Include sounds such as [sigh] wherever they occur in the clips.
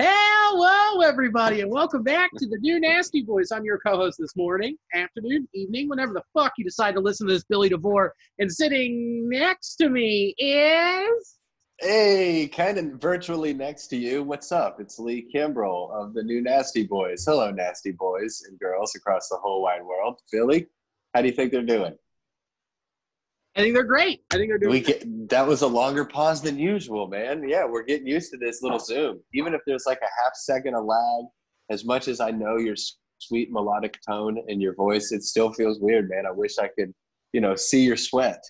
Hello, everybody, and welcome back to the new Nasty Boys. I'm your co-host this morning, afternoon, evening, whenever the fuck you decide to listen to this Billy DeVore. And sitting next to me is Hey, kind of virtually next to you. What's up? It's Lee Kimbrell of the new Nasty Boys. Hello, Nasty Boys and girls across the whole wide world. Billy, how do you think they're doing? I think they're great. I think they're doing. We get that was a longer pause than usual, man. Yeah, we're getting used to this little oh. Zoom. Even if there's like a half second of lag, as much as I know your sweet melodic tone and your voice, it still feels weird, man. I wish I could, you know, see your sweat.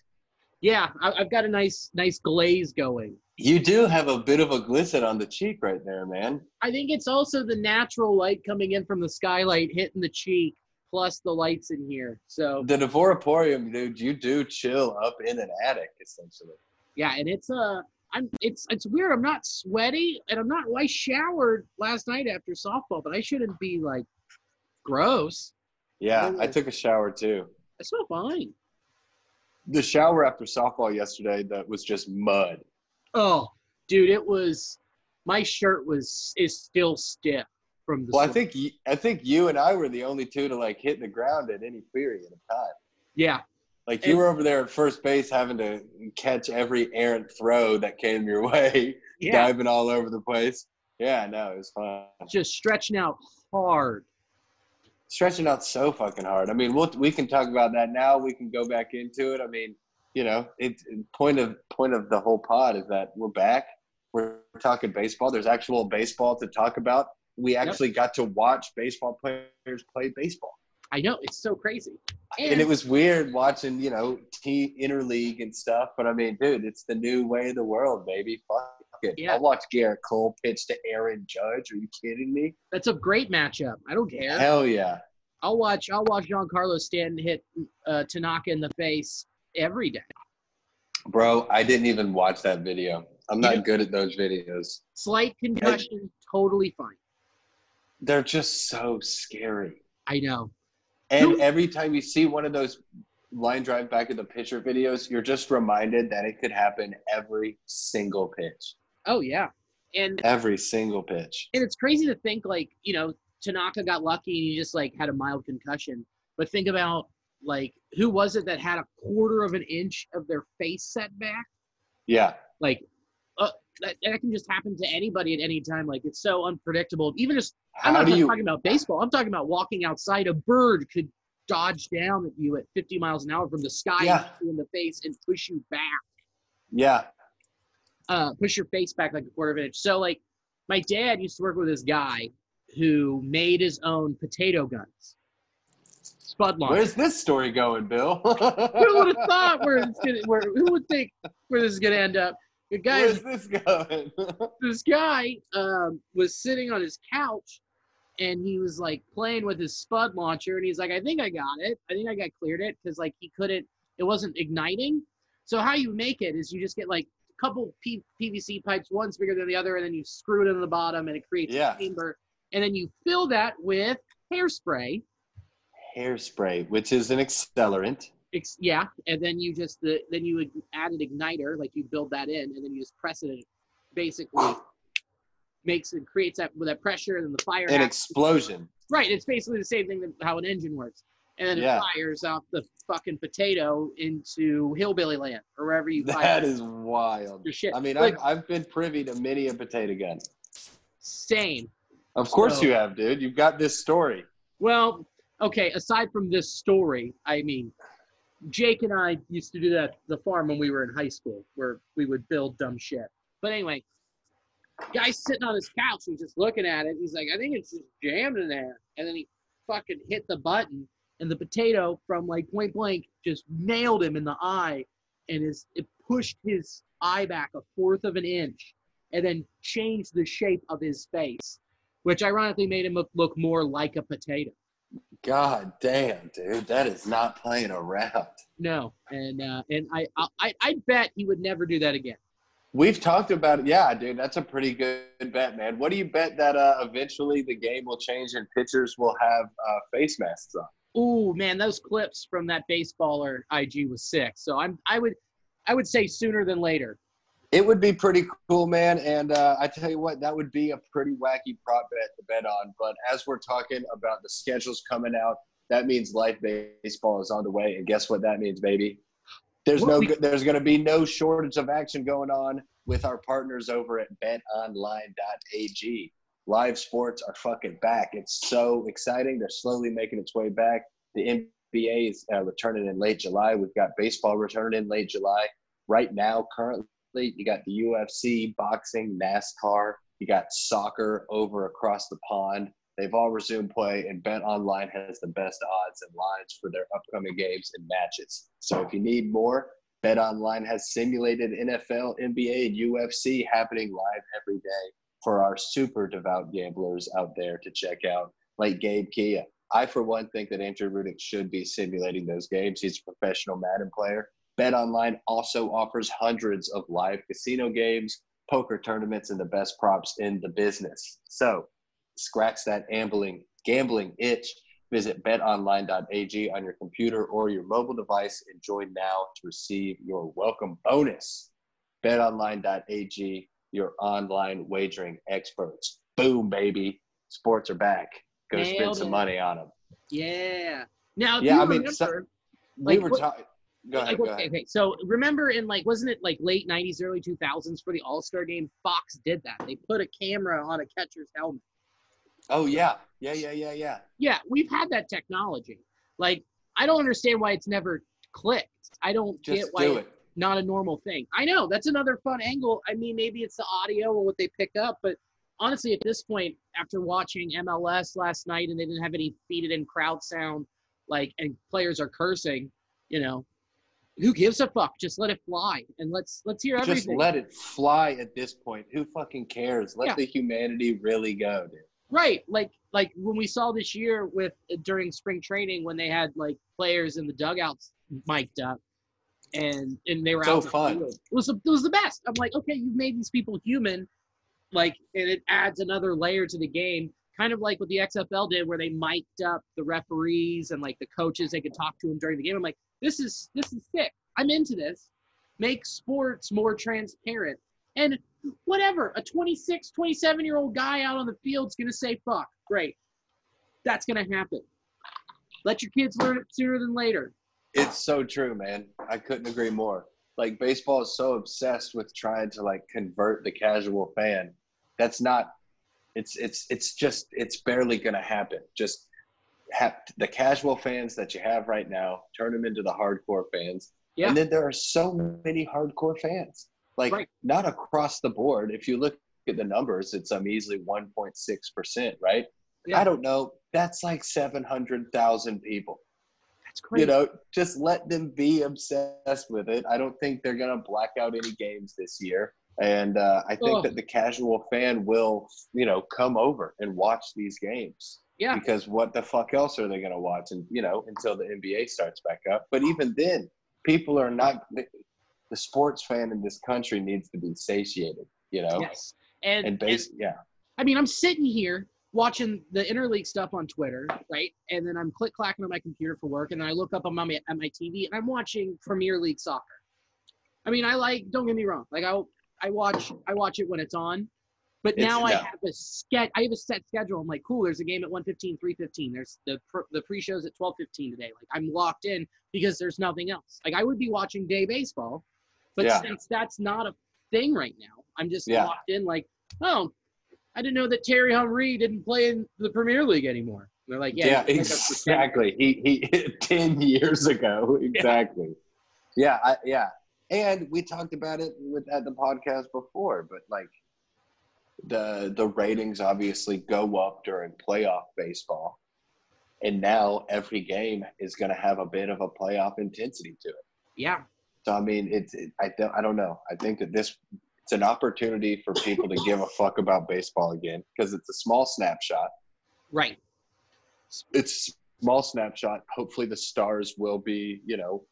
Yeah, I, I've got a nice, nice glaze going. You do have a bit of a glisten on the cheek right there, man. I think it's also the natural light coming in from the skylight hitting the cheek, plus the lights in here. So The Devoraporium, dude, you do chill up in an attic, essentially. yeah, and it's uh, I'm it's it's weird. I'm not sweaty, and I'm not. Well, I showered last night after softball, but I shouldn't be like gross. Yeah, I Ooh. took a shower too. I smell fine. The shower after softball yesterday that was just mud. Oh, dude, it was. My shirt was is still stiff from the. Well, I think I think you and I were the only two to like hit the ground at any period of time. Yeah, Like you And- were over there at first base having to catch every errant throw that came your [laughs] way, yeah, diving all over the place. Yeah, no, it was fun. just stretching out hard. Stretching out so fucking hard. I mean, we'll, we can talk about that now. We can go back into it. I mean, you know, it point of point of the whole pod is that we're back. We're talking baseball. There's actual baseball to talk about. We actually got to watch baseball players play baseball. I know it's so crazy. and it was weird watching, you know, T interleague and stuff. But I mean, dude, it's the new way of the world, baby. Fuck it. Yeah. I watched Gerrit Cole pitch to Aaron Judge. Are you kidding me? That's a great matchup. I don't care. Hell yeah. I'll watch. I'll watch Giancarlo Stanton hit uh, Tanaka in the face every day. Bro, I didn't even watch that video. I'm not good at those videos. Slight concussion, totally fine. They're just so scary. I know. And Who- every time you see one of those line drive back of the pitcher videos, you're just reminded that it could happen every single pitch. Oh yeah, and Every single pitch. and it's crazy to think like you know Tanaka got lucky and he just like had a mild concussion. But think about like who was it that had a quarter of an inch of their face set back? Yeah. Like, uh, that, that can just happen to anybody at any time. Like it's so unpredictable. Even just I'm How not just you talking about baseball. I'm talking about walking outside. A bird could dodge down at you at 50 miles an hour from the sky Yeah. in the face and push you back, Yeah. uh, push your face back like a quarter of an inch. So like, my dad used to work with this guy who made his own potato guns, spud launch. Where's this story going, Bill? Who would have [laughs] thought where it's gonna? Where who would think where this is gonna end up? The guy Where's this going? [laughs] this guy um, was sitting on his couch and he was like playing with his spud launcher and he's like i think i got it i think i got cleared it because like he couldn't it wasn't igniting so how you make it is you just get like a couple P- pvc pipes one's bigger than the other and then you screw it in the bottom and it creates Yeah. a chamber and then you fill that with hairspray Hairspray, which is an accelerant. Ex- yeah and then you just the, then you would add an igniter like you build that in and then you just press it and it basically makes and creates that with that pressure and then the fire An happens. explosion. right it's basically the same thing that how an engine works and then Yeah. it fires off the fucking potato into hillbilly land or wherever you fire That is wild. your shit I mean, Like, I've, I've been privy to many a potato gun. same Of course So- you have, dude. You've got this story. well okay aside from this story i mean jake and i used to do that at the farm when we were in high school where we would build dumb shit. But anyway guy's sitting on his couch he's just looking at it. He's like i think it's just jammed in there. And then he fucking hit the button and the potato from like point blank just nailed him in the eye and his it pushed his eye back a fourth of an inch and then changed the shape of his face which ironically made him look more like a potato God damn, dude, that is not playing around. No, and uh, and I, I I bet he would never do that again. We've talked about it. Yeah, dude, that's a pretty good bet, man. What do you bet that uh, eventually the game will change and pitchers will have uh, face masks on? Ooh, man, those clips from that baseballer IG was sick. So I'm I would I would say sooner than later. It would be pretty cool, man. And uh, I tell you what, that would be a pretty wacky prop bet to bet on. But as we're talking about the schedules coming out, that means live baseball is on the way. And guess what that means, baby? There's no, there's going to be no shortage of action going on with our partners over at BetOnline.ag. Live sports are fucking back. It's so exciting. They're slowly making its way back. The NBA is uh, returning in late July. We've got baseball returning in late July. Right now, currently you got the UFC, boxing, NASCAR. You got soccer over across the pond. They've all resumed play, and Bet Online has the best odds and lines for their upcoming games and matches. So if you need more, Bet Online has simulated NFL, NBA, and UFC happening live every day for our super devout gamblers out there to check out, like Gabe Kia. I, for one, think that Andrew Rudick should be simulating those games. He's a professional Madden player. BetOnline also offers hundreds of live casino games, poker tournaments, and the best props in the business. So scratch that gambling gambling itch. Visit betonline.ag on your computer or your mobile device and join now to receive your welcome bonus. BetOnline.ag, your online wagering experts. Boom, baby. Sports are back. Go Nailed spend some it. money on them. Yeah. Now, yeah, I mean, remember, so, we were talking. Go ahead, like, go okay, ahead. okay, so remember in like wasn't it like late '90s, early 2000s for the All Star game? Fox did that. They put a camera on a catcher's helmet. Oh yeah, yeah, yeah, yeah, yeah. Yeah, we've had that technology. Like I don't understand why it's never clicked. I don't Just get why do it's not a normal thing. I know that's another fun angle. I mean, maybe it's the audio or what they pick up, but honestly, at this point, after watching MLS last night and they didn't have any feeded in crowd sound, like and players are cursing, you know, who gives a fuck? Just let it fly and let's let's hear everything. Just let it fly at this point. Who fucking cares? Let yeah. the humanity really go, dude. Right, like like when we saw this year with during spring training when they had like players in the dugouts mic'd up, and and they were so out fun. It was it was the best. I'm like, okay, you've made these people human, like, and it adds another layer to the game. Kind of like what the XFL did, where they mic'd up the referees and like the coaches. They could talk to them during the game. I'm like, this is this is sick. I'm into this. Make sports more transparent. And whatever, a 26, 27 year old guy out on the field's going to say fuck. Great. That's going to happen. Let your kids learn it sooner than later. It's so true, man. I couldn't agree more. Like baseball is so obsessed with trying to like convert the casual fan. That's not it's it's it's just it's barely going to happen. Just have the casual fans that you have right now, turn them into the hardcore fans. Yeah. And then there are so many hardcore fans. Like right. not across the board. If you look at the numbers, it's um easily 1.6%, right? Yeah. I don't know. That's like 700,000 people. That's crazy. You know, just let them be obsessed with it. I don't think they're going to black out any games this year. And uh, I think oh. that the casual fan will, you know, come over and watch these games. Yeah. Because what the fuck else are they going to watch? And you know, until the NBA starts back up. But even then, people are not. The sports fan in this country needs to be satiated. You know. Yes. And and base, and, yeah. I mean, I'm sitting here watching the interleague stuff on Twitter, right? And then I'm click clacking on my computer for work, and then I look up on my at my TV, and I'm watching Premier League soccer. I mean, I like. Don't get me wrong. Like I I watch I watch it when it's on, but it's, now I have a ske- I have a set schedule. I'm like, cool. There's a game at 1:15, 3:15. There's the pr- the pre-shows at 12:15 today. Like I'm locked in because there's nothing else. Like I would be watching day baseball, but yeah. since that's not a thing right now, I'm just yeah. locked in. Like, oh, I didn't know that Thierry Henry didn't play in the Premier League anymore. And they're like, yeah, yeah, exactly. He he [laughs] ten years ago, [laughs] exactly. Yeah, yeah, I, yeah. And we talked about it with at the podcast before, but like the the ratings obviously go up during playoff baseball, and now every game is going to have a bit of a playoff intensity to it. Yeah. So I mean, it's it, I don't I don't know. I think that this it's an opportunity for people to give a fuck about baseball again because it's a small snapshot. Right. It's small snapshot. Hopefully, the stars will be, you know,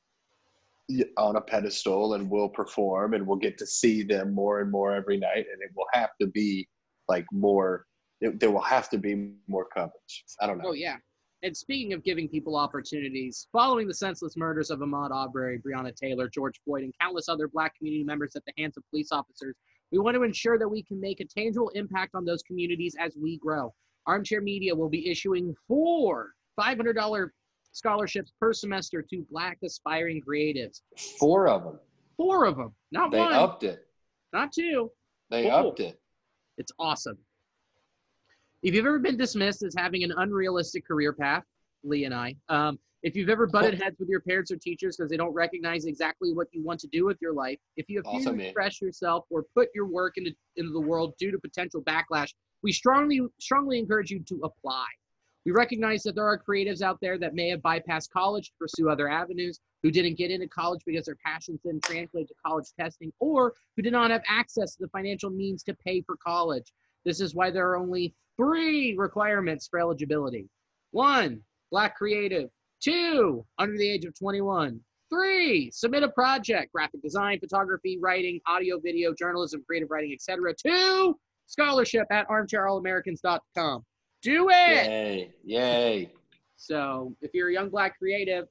on a pedestal and will perform, and we'll get to see them more and more every night. And it will have to be like more. It, there will have to be more coverage. I don't know. Oh yeah. And speaking of giving people opportunities, following the senseless murders of Ahmaud Arbery, Breonna Taylor, George Floyd, and countless other Black community members at the hands of police officers, we want to ensure that we can make a tangible impact on those communities as we grow. Armchair Media will be issuing four $500 scholarships per semester to Black aspiring creatives. Four of them. Four of them, not They one, They upped it. not two. They Four. upped it. It's awesome. If you've ever been dismissed as having an unrealistic career path, Lee and I, um, if you've ever butted heads with your parents or teachers because they don't recognize exactly what you want to do with your life, if you have Also to express yourself or put your work into, into the world due to potential backlash, we strongly strongly encourage you to apply. We recognize that there are creatives out there that may have bypassed college to pursue other avenues, who didn't get into college because their passions didn't translate to college testing, or who did not have access to the financial means to pay for college. This is why there are only three requirements for eligibility. One, black creative. Two, under the age of 21. Three, submit a project, graphic design, photography, writing, audio, video, journalism, creative writing, etc. Two, scholarship at armchairallamericans.com. Do it. Yay! Yay! So if you're a young black creative,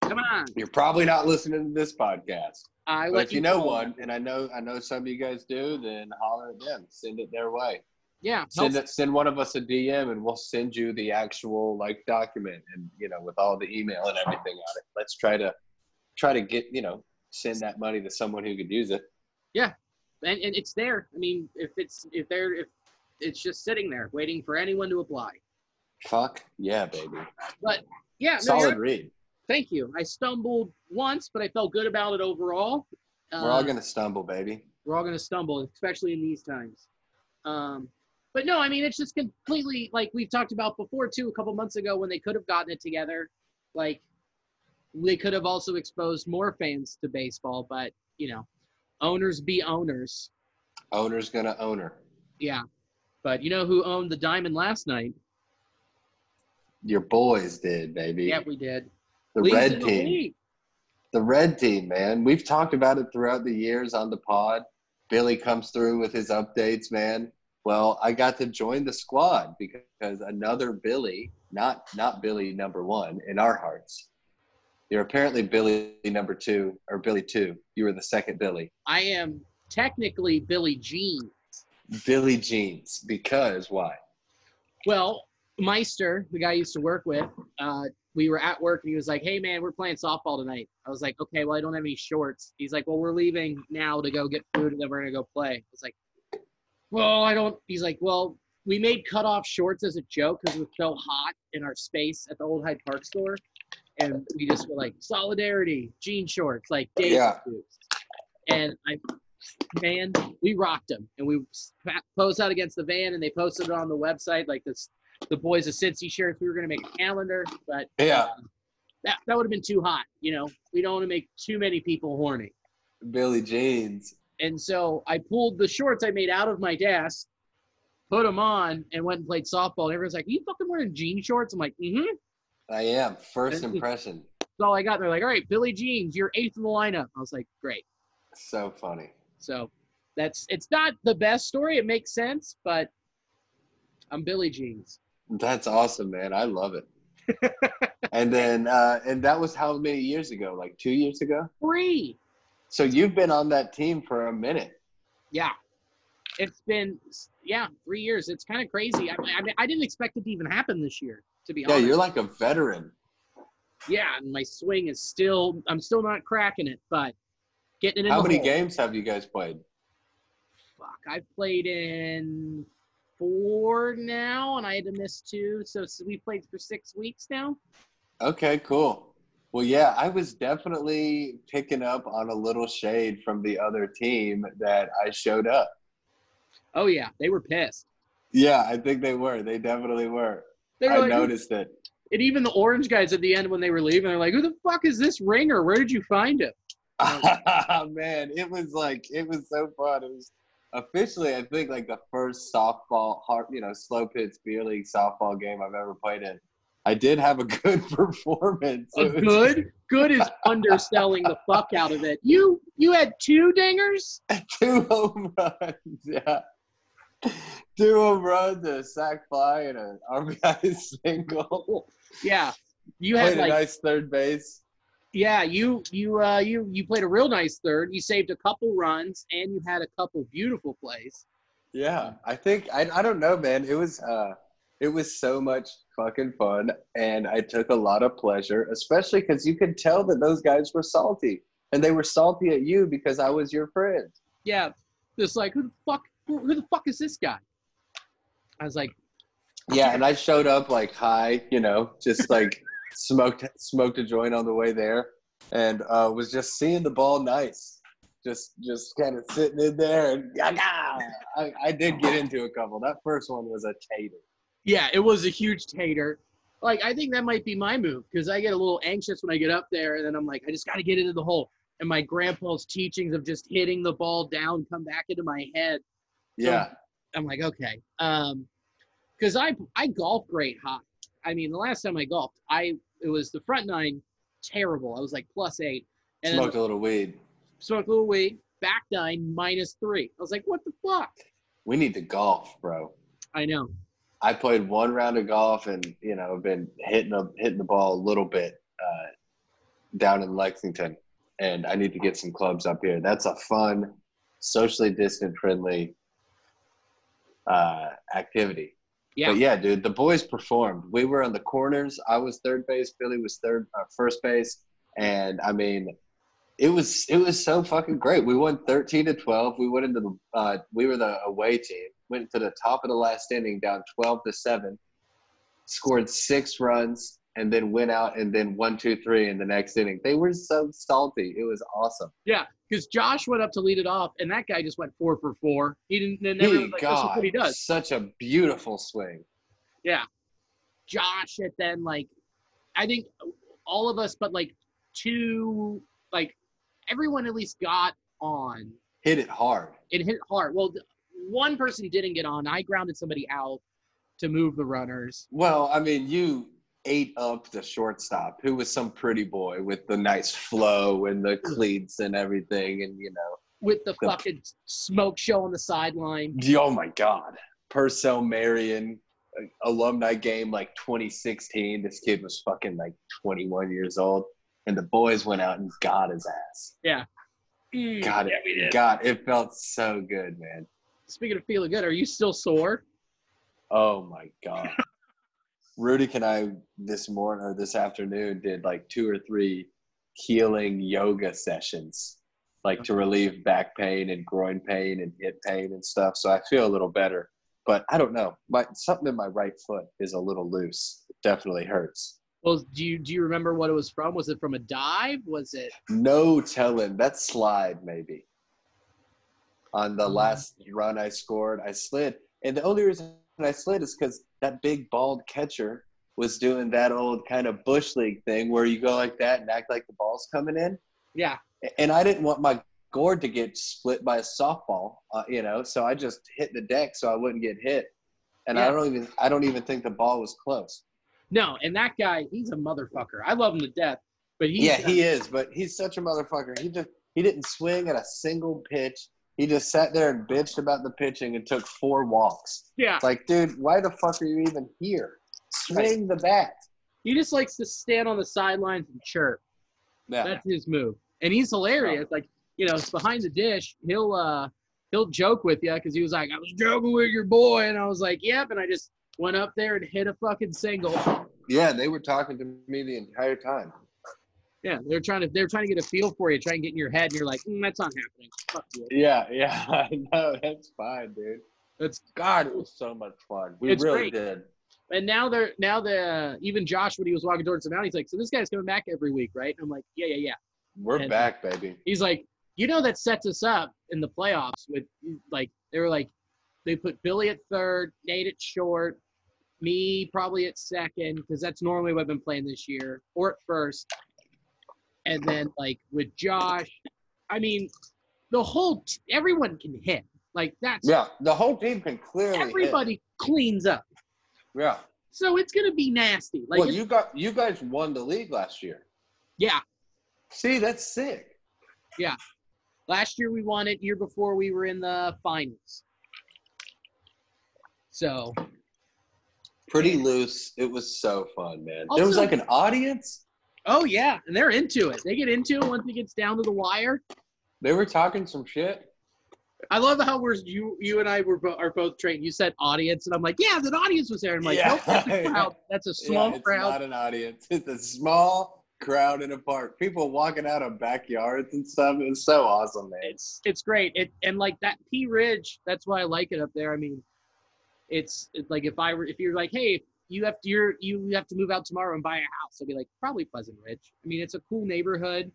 come on. You're probably not listening to this podcast, I but if you know one, and I know I know some of you guys do, then holler at them. Send it their way. Yeah, Send it, send one of us a DM, and we'll send you the actual like document, and you know, with all the email and everything on it. Let's try to try to get you know send that money to someone who could use it. Yeah. And, and it's there. I mean, if it's if they're if it's just sitting there waiting for anyone to apply. Fuck yeah, baby! But yeah, Solid you're- read. thank you. I stumbled once, but I felt good about it overall. We're all Uh, gonna stumble, baby. we're all gonna stumble, especially in these times. Um, but no, I mean it's just completely like we've talked about before too. A couple months ago when they could have gotten it together, like they could have also exposed more fans to baseball. But you know, owners be owners. Owner's gonna owner. Yeah. But you know who owned the diamond last night? Your boys did, baby. Yeah, we did. the red team. The red team, man. We've talked about it throughout the years on the pod. Billy comes through with his updates, man. Well, I got to join the squad because another Billy, not not Billy number one in our hearts. You're apparently Billy number two or Billy two. You were the second Billy. I am technically Billy Jean. Billy Jeans. Because why? Well, Meister, the guy I used to work with, uh, we were at work and he was like, "Hey man, we're playing softball tonight." I was like, "Okay, well I don't have any shorts." He's like, "Well, we're leaving now to go get food and then we're gonna go play." I was like, "Well, I don't." He's like, "Well, we made cut off shorts as a joke because it was so hot in our space at the old Hyde Park store, and we just were like solidarity, jean shorts, like day Yeah. boots." And I, man, we rocked them and we posed out against the van and they posted it on the website like this the boys of Cincy shirts. We were gonna make a calendar, but Yeah. um, that that would have been too hot. You know, we don't want to make too many people horny. Billy Jeans. And so I pulled the shorts I made out of my desk, put them on, and went and played softball. And everyone's like, "Are you fucking wearing jean shorts?" I'm like, "Mm-hmm." I am. First And- impression. That's all I got. They're like, "All right, Billy Jeans, you're eighth in the lineup." I was like, "Great." So funny. So that's it's not the best story. It makes sense, but I'm Billy Jeans. That's awesome, man. I love it. [laughs] and then uh and that was how many years ago? Like two years ago? Three. So you've been on that team for a minute. Yeah. It's been yeah three years. It's kind of crazy. I, I mean, I didn't expect it to even happen this year. To be Yeah, honest. Yeah, you're like a veteran. yeah, and my swing is still. I'm still not cracking it, but getting it in How many hole. games have you guys played? Fuck, I've played in four now, and I had to miss two. So, so we played for six weeks now. Okay, cool. Well, yeah, I was definitely picking up on a little shade from the other team that I showed up. Oh yeah, they were pissed. Yeah, I think they were. They definitely were. They were I like, noticed it. and even the orange guys at the end when they were leaving, they're like, "Who the fuck is this ringer? Where did you find him?" [laughs] Man, it was like it was so fun. It was officially, I think, like the first softball, hard, you know, slow pitch beer league softball game I've ever played in. I did have a [laughs] good performance. A was- good, good is underselling the fuck out of it. You you had two dingers. [laughs] two home runs. Yeah. Two home runs, a sac fly, and an RBI single. Yeah, you had Played like a nice third base. Yeah you you uh you you played a real nice third. You saved a couple runs and you had a couple beautiful plays. Yeah, I think I I don't know, man. It was uh it was so much fucking fun, and I took a lot of pleasure, especially because you could tell that those guys were salty, and they were salty at you because I was your friend. Yeah, just like who the fuck who, who the fuck is this guy? I was like, Yeah, and I showed up like high, you know, just like smoked smoked a joint on the way there, and uh, was just seeing the ball nice, just just kind of sitting in there, and! I, I did get into a couple. That first one was a tater. yeah, it was a huge tater. Like I think that might be my move because I get a little anxious when I get up there, and then I'm like, I just got to get into the hole. And my grandpa's teachings of just hitting the ball down come back into my head. Yeah, I'm like, okay, um, because I I golf great high. I mean, the last time I golfed, I it was the front nine, terrible. I was like plus eight, and smoked a little weed. smoked a little weed. Back nine minus three. I was like, what the fuck? We need to golf, bro. I know. I played one round of golf, and you know, been hitting a, hitting the ball a little bit uh, down in Lexington, and I need to get some clubs up here. That's a fun, socially distant friendly uh, activity. Yeah. But yeah, dude, the boys performed. We were on the corners. I was third base. Billy was third, uh, first base, and I mean, it was it was so fucking great. We won thirteen to twelve. We went into the uh, we were the away team. Went to the top of the last inning, down twelve to seven. Scored six runs, and then went out and then one, two, three in the next inning. They were so salty. It was awesome. Yeah, because Josh went up to lead it off, and that guy just went four for four. He didn't. And never He was like, God, what he does. such a beautiful swing. Yeah, Josh, and then like, I think all of us, but like two, like everyone at least got on. Hit it hard. It hit hard. Well, one person didn't get on. I grounded somebody out to move the runners. Well, I mean, you ate up the shortstop, who was some pretty boy with the nice flow and the cleats and everything, and you know, With the The- fucking smoke show on the sideline. oh my God, Purcell Marian uh, alumni game like 2016. This kid was fucking like 21 years old, and the boys went out and got his ass. Mm, God, yeah, we did. God, it felt so good, man. Speaking of feeling good, are you still sore? Oh my god. Rudy and I this morning or this afternoon did like two or three healing yoga sessions, like to relieve back pain and groin pain and hip pain and stuff. So I feel a little better. But I don't know. My something in my right foot is a little loose. It definitely hurts. Well, do you do you remember what it was from? Was it from a dive? Was it? No telling. That slide maybe. On the Oh. last run I scored, I slid. And the only reason I slid is because that big bald catcher was doing that old kind of bush league thing where you go like that and act like the ball's coming in. Yeah, And I didn't want my gourd to get split by a softball, uh, you know, so I just hit the deck so I wouldn't get hit. And I don't even I don't even think the ball was close. no, and that guy, he's a motherfucker. I love him to death, but he's yeah, he is, but he's such a motherfucker. He just he didn't swing at a single pitch. He just sat there and bitched about the pitching and took four walks. yeah. It's like, dude, why the fuck are you even here? Swing the bat. He just likes to stand on the sidelines and chirp. Yeah. That's his move, and he's hilarious. Like you know, it's behind the dish. He'll uh he'll joke with you because he was like, "I was joking with your boy," and I was like, "Yep," and I just went up there and hit a fucking single. Yeah, they were talking to me the entire time. Yeah, they're trying to they're trying to get a feel for you, trying to get in your head, and you're like, mm, "That's not happening." Fuck you. Yeah, yeah, [laughs] I know. That's fine, dude. That's God, it was so much fun. We really great. did. and now they're now the even Josh when he was walking towards the mountain, he's like, "So this guy's coming back every week, right?" I'm like, "Yeah, yeah, yeah." We're And- back, baby. he's like, you know, that sets us up in the playoffs with like they were like they put Billy at third, Nate at short, me probably at second because that's normally what I've been playing this year, or at first, and then like with Josh, I mean, the whole t- everyone can hit like that's Yeah, the whole team can clearly. hit. everybody cleans up. Yeah, So it's gonna be nasty. Like well, you got you guys won the league last year. yeah, See, that's sick. Yeah. Last year we won it. Year before we were in the finals. So Pretty loose. It was so fun, man. there was like an audience. Oh yeah, and they're into it. They get into it once it gets down to the wire. They were talking some shit. I love how we're you you and I were bo- are both trained. You said audience, and I'm like, yeah, the audience was there. I'm like, Yeah. nope, that's a [laughs] crowd. That's a small yeah, it's crowd. not an audience. It's a small crowd in a park. People walking out of backyards and stuff. It's so awesome, man. it's it's great. It and like that P Ridge, that's why I like it up there. I mean, it's, it's like if I were if you're like, hey, you have to you're you have to move out tomorrow and buy a house, I'd be like, probably Pleasant Ridge. I mean, it's a cool neighborhood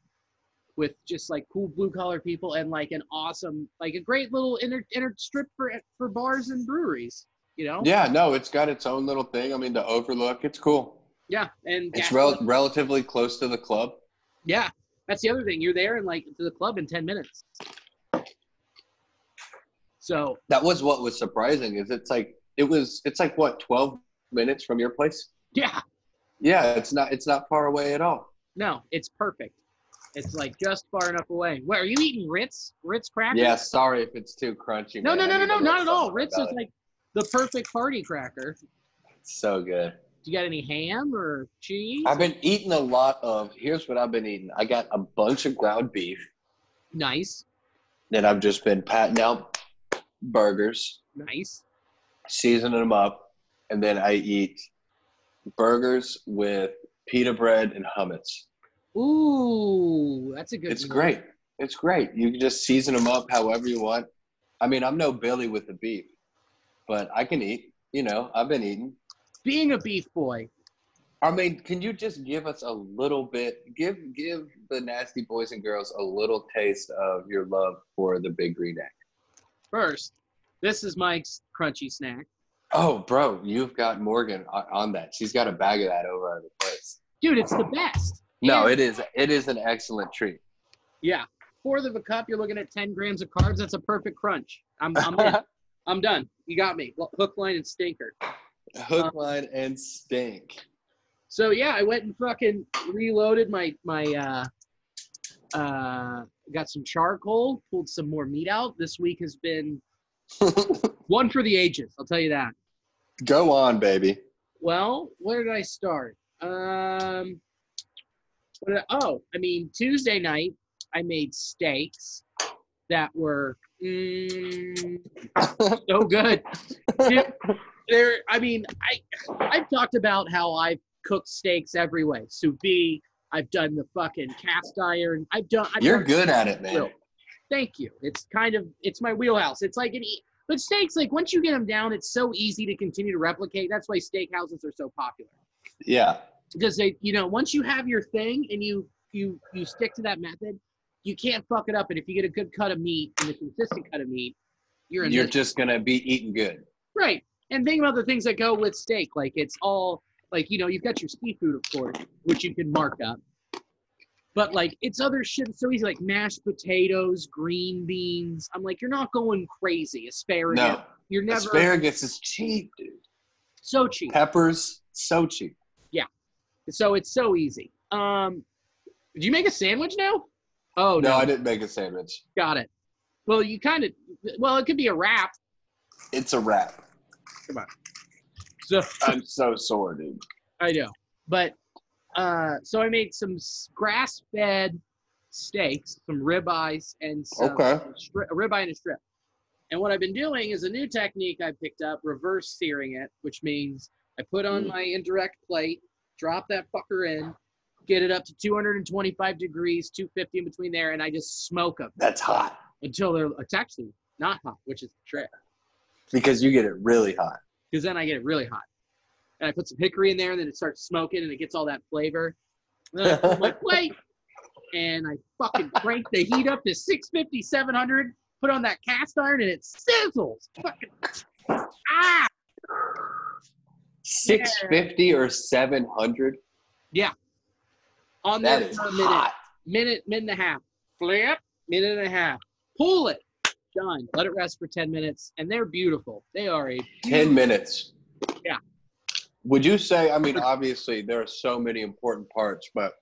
with just like cool blue collar people and like an awesome like a great little inner inner strip for for bars and breweries. You know? Yeah, no, it's got its own little thing. I mean, the overlook, it's cool. Yeah. And It's rel- relatively close to the club. Yeah, that's the other thing. You're there and like to the club in ten minutes. So That was what was surprising. Is it's like it was. It's like what twelve minutes from your place. yeah, Yeah, it's not. It's not far away at all. no, it's perfect. It's like just far enough away. What are you eating? Ritz? Ritz crackers? Yeah, sorry if it's too crunchy. No, man. no, no, no, no, not at all. Ritz is it. like the perfect party cracker. so good. Do you got any ham or cheese? I've been eating a lot of. Here's what I've been eating. I got a bunch of ground beef. Nice, Then I've just been patting out burgers, nice. seasoning them up, and then I eat burgers with pita bread and hummus. Ooh, that's a good. It's great. It's great. You can just season them up however you want. I mean, I'm no Billy with the beef, but I can eat. You know, I've been eating. Being a beef boy, I mean, can you just give us a little bit? Give give the nasty boys and girls a little taste of your love for the big green egg. first, this is Mike's crunchy snack. Oh, bro, you've got Morgan on, that. She's got a bag of that over at the place. Dude, it's the best. No, And- it is. It is an excellent treat. Yeah. Fourth of a cup, you're looking at 10 grams of carbs. That's a perfect crunch. I'm, I'm. [laughs] I'm done. You got me. Well, Hook, line, and stinker. Hook, line, and stink. So yeah, I went and fucking reloaded my my uh uh got some charcoal, pulled some more meat out. This week has been [laughs] one for the ages, I'll tell you that. Go on, baby. Well, where did I start? Um what did I- oh, I mean Tuesday night I made steaks that were mm, so good. [laughs] There I mean I I've talked about how I've cooked steaks every way. Sous vide, I've done the fucking cast iron. I've done I've You're done good at it, man. grill. Thank you. It's kind of it's my wheelhouse. It's like an e- but steaks like once you get them down, it's so easy to continue to replicate. That's why steakhouses are so popular Yeah. because they you know once you have your thing and you you you stick to that method, you can't fuck it up. And if you get a good cut of meat and a consistent cut of meat, you're in You're this. just gonna be eating good. right. And think about the things that go with steak. Like it's all like you know you've got your seafood of course, which you can mark up. But like it's other shit so easy, like mashed potatoes, green beans. I'm like, you're not going crazy. Asparagus. No, You're never asparagus is cheap, dude. so cheap. Peppers, so cheap. Yeah. So it's so easy. Um, did you make a sandwich now? Oh No, no, I didn't make a sandwich. got it. Well, you kind of. Well, it could be a wrap. It's a wrap. Come on. So I'm so sore, dude. I know, but uh, so I made some grass-fed steaks, some ribeyes, and some Okay. stri- a ribeye and a strip. And what I've been doing is a new technique I picked up: reverse searing it, which means I put on Mm. my indirect plate, drop that fucker in, get it up to 225 degrees, 250 in between there, and I just smoke them That's hot until they're it's actually not hot, which is the trick. because you get it really hot. because then I get it really hot. And I put some hickory in there, and then it starts smoking, and it gets all that flavor. And then I put my plate, and I fucking crank the heat up to 650, 700, put on that cast iron, and it sizzles. Fucking, ah! Six fifty or seven hundred. Yeah. On That is minute, hot. minute, minute and a half. Flip, minute and a half. Pull it. Done. Let it rest for 10 minutes, and they're beautiful. They are a Ten minutes. Would you say? I mean, obviously there are so many important parts, but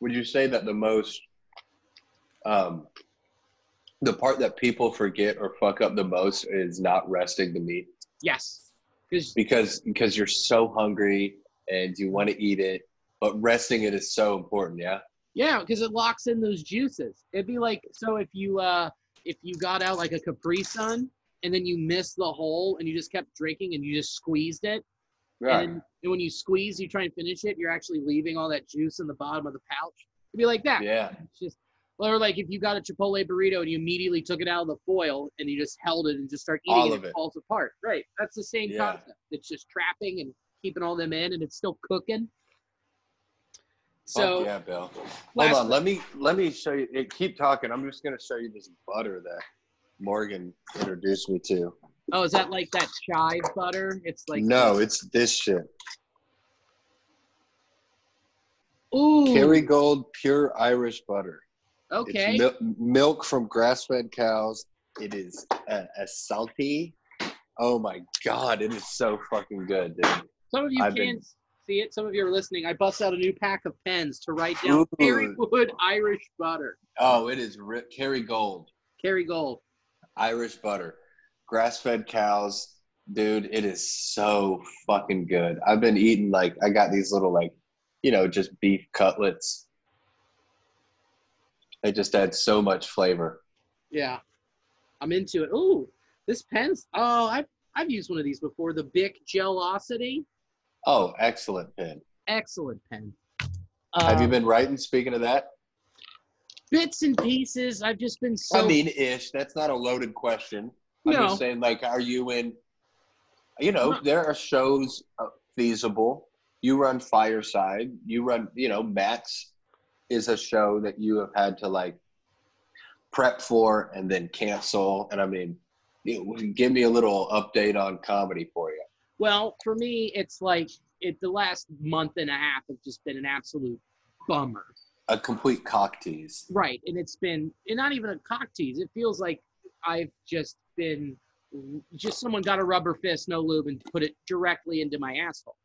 would you say that the most, um, the part that people forget or fuck up the most is not resting the meat Yes, because because you're so hungry and you want to eat it, but resting it is so important. Yeah. yeah, because it locks in those juices. It'd be like so if you uh if you got out like a Capri Sun and then you missed the hole and you just kept drinking and you just squeezed it Right. and, and when you squeeze you try and finish it you're actually leaving all that juice in the bottom of the pouch. It'd be like that. yeah. It's just or like if you got a Chipotle burrito and you immediately took it out of the foil and you just held it and just start eating All it, it it. falls apart. Right. That's the same Yeah. concept. It's just trapping and keeping all them in and it's still cooking. So Fuck yeah, Bill. Hold on. Let me let me show you. Keep talking. I'm just gonna show you this butter that Morgan introduced me to. Oh, is that like that chive butter? It's like no, it's this shit. ooh Kerrygold pure Irish butter. okay. It's mil- milk from grass-fed cows. It is uh, a, a salty. Oh my god, it is so fucking good, dude. Some of you I've can't been- see it. Some of you are listening. I bust out a new pack of pens to write down Ooh. Kerrywood Irish butter. Oh, it is ri- Kerrygold Kerrygold. Irish butter, grass-fed cows, dude. It is so fucking good. I've been eating like I got these little like, you know, just beef cutlets. They just add so much flavor. Yeah, I'm into it. Ooh, this pen's. Oh, I've I've used one of these before. The Bic Gel-ocity. Oh, excellent pen. Excellent pen. Have you Um, been writing? Speaking of that, bits and pieces? I've just been so. I mean, ish. That's not a loaded question. I'm just saying, like, are you in? You know, No. there are shows uh, feasible. You run Fireside. You run. You know, Max is a show that you have had to like prep for and then cancel. And I mean, give me a little update on comedy for you. Well, for me, it's like it. The last month and a half have just been an absolute bummer. A complete cock tease. Right, and it's been and not even a cock tease. It feels like I've just been just someone got a rubber fist, no lube, and put it directly into my asshole.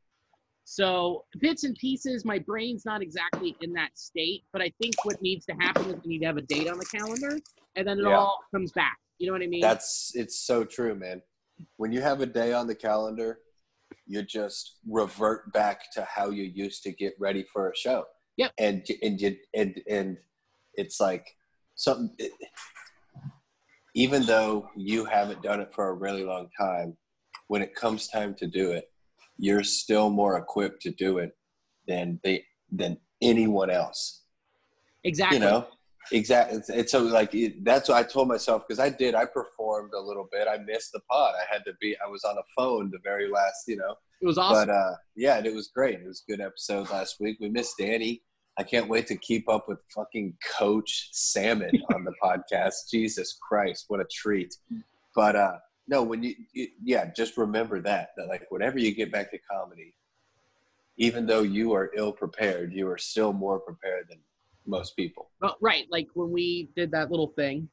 So bits and pieces, my brain's not exactly in that state, but I think what needs to happen is we need to have a date on the calendar, and then it Yeah. all comes back. You know what I mean? That's it's so true, man. When you have a day on the calendar, you just revert back to how you used to get ready for a show. Yep. And and you and and it's like something. It, even though you haven't done it for a really long time, when it comes time to do it, you're still more equipped to do it than they than anyone else. Exactly. you know? Exactly it's, so like it, that's what i told myself because i did i performed a little bit. I missed the pod. I had to be i was on a phone the very last you know? It was awesome. but uh yeah and it was great. It was a good episode last week. We missed danny i can't wait to keep up with fucking coach salmon on the [laughs] podcast jesus christ what a treat but uh no when you, you yeah just remember that that like whenever you get back to comedy even though you are ill prepared you are still more prepared than most people Well, right, like when we did that little thing,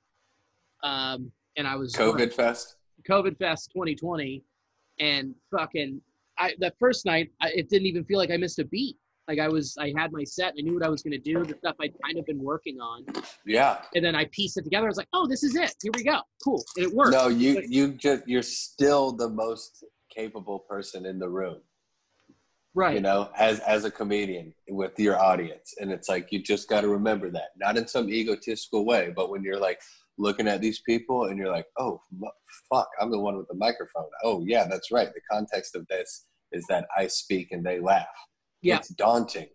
um, and I was COVID fest. COVID Fest 2020, and fucking, I that first night, I, it didn't even feel like I missed a beat. Like I was, I had my set, I knew what I was gonna do, the stuff I'd kind of been working on, Yeah. and then I pieced it together. I was like, oh, this is it. Here we go. Cool, and it worked. No, you you just you're still the most capable person in the room. right. You know, as as a comedian with your audience, and it's like you just got to remember that, not in some egotistical way, but when you're like looking at these people and you're like, oh fuck, I'm the one with the microphone. Oh yeah, that's right. The context of this is that I speak and they laugh. Yeah. It's daunting.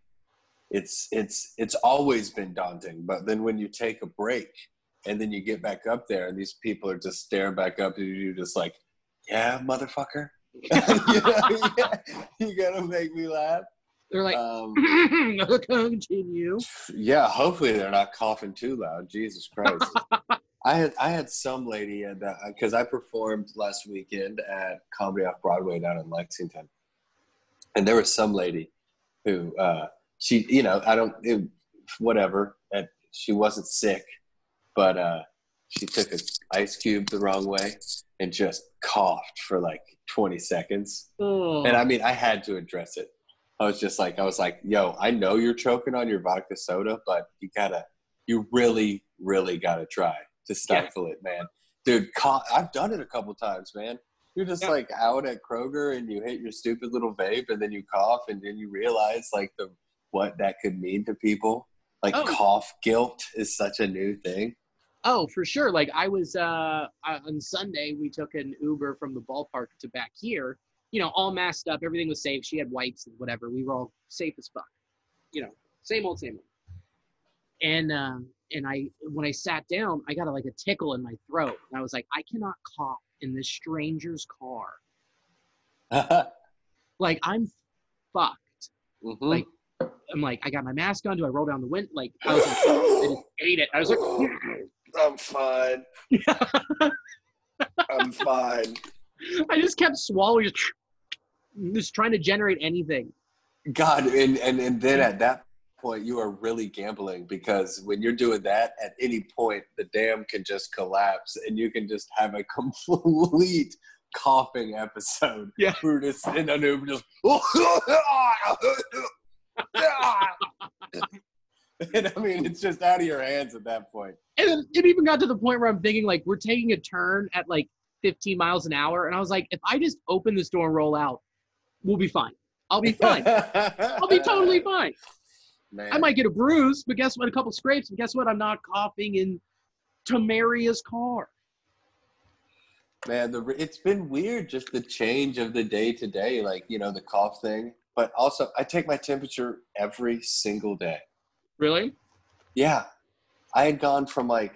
It's it's it's always been daunting, but then when you take a break and then you get back up there and these people are just staring back up at you're just like, yeah, motherfucker. [laughs] you, know, [laughs] yeah, you gotta make me laugh. They're like, Um, [laughs] continue. yeah, hopefully they're not coughing too loud. Jesus Christ. I had I had some lady and because I performed last weekend at Comedy Off Broadway down in Lexington, and there was some lady who uh, she you know I don't it, whatever she wasn't sick, but uh, she took an ice cube the wrong way and just coughed for like 20 seconds. And I mean, I had to address it. I was just like, I was like, yo, I know you're choking on your vodka soda, but you gotta, you really, really gotta try to stifle it, man. Dude, cough, I've done it a couple times, man. You're just Yeah. like out at Kroger and you hit your stupid little vape and then you cough and then you realize like the what that could mean to people. Like Oh. cough guilt is such a new thing. Oh, for sure. Like I was uh uh, on Sunday, we took an Uber from the ballpark to back here. You know, all masked up. Everything was safe. She had wipes and whatever. We were all safe as fuck. You know, same old, same old. And um, and I when I sat down, I got a, like a tickle in my throat. And I was like, I cannot cough in this stranger's car. [laughs] Like I'm fucked. Mhm. Like I'm like, I got my mask on. Do I roll down the window? Like I was like, I just [laughs] ate it. I was like, [clears throat] I'm fine. [laughs] I'm fine. I just kept swallowing, just trying to generate anything. God, and, and and then at that point, you are really gambling because when you're doing that, at any point, the dam can just collapse and you can just have a [laughs] complete coughing episode. Yeah. we're just sitting on Uber, just. [laughs] and I mean, it's just out of your hands at that point. And then it even got to the point where I'm thinking like we're taking a turn at like 15 miles an hour, and I was like, if I just open this door and roll out, we'll be fine. I'll be fine. [laughs] I'll be totally fine. Man. I might get a bruise, but guess what? A couple scrapes, but guess what? I'm not coughing in Tamaria's car. Man, the it's been weird just the change of the day to day, like you know the cough thing. But also, I take my temperature every single day. Really? Yeah, I had gone from like,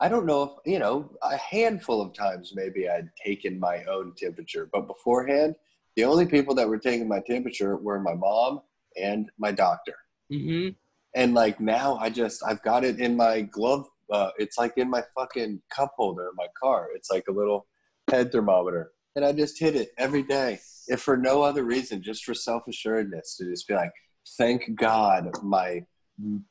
I don't know if you know a handful of times maybe I'd taken my own temperature, but beforehand, the only people that were taking my temperature were my mom and my doctor. Mm-hmm. And like now, I just I've got it in my glove. Uh, it's like in my fucking cup holder in my car. It's like a little head thermometer, and I just hit it every day, if for no other reason, just for self assuredness, to just be like, thank God my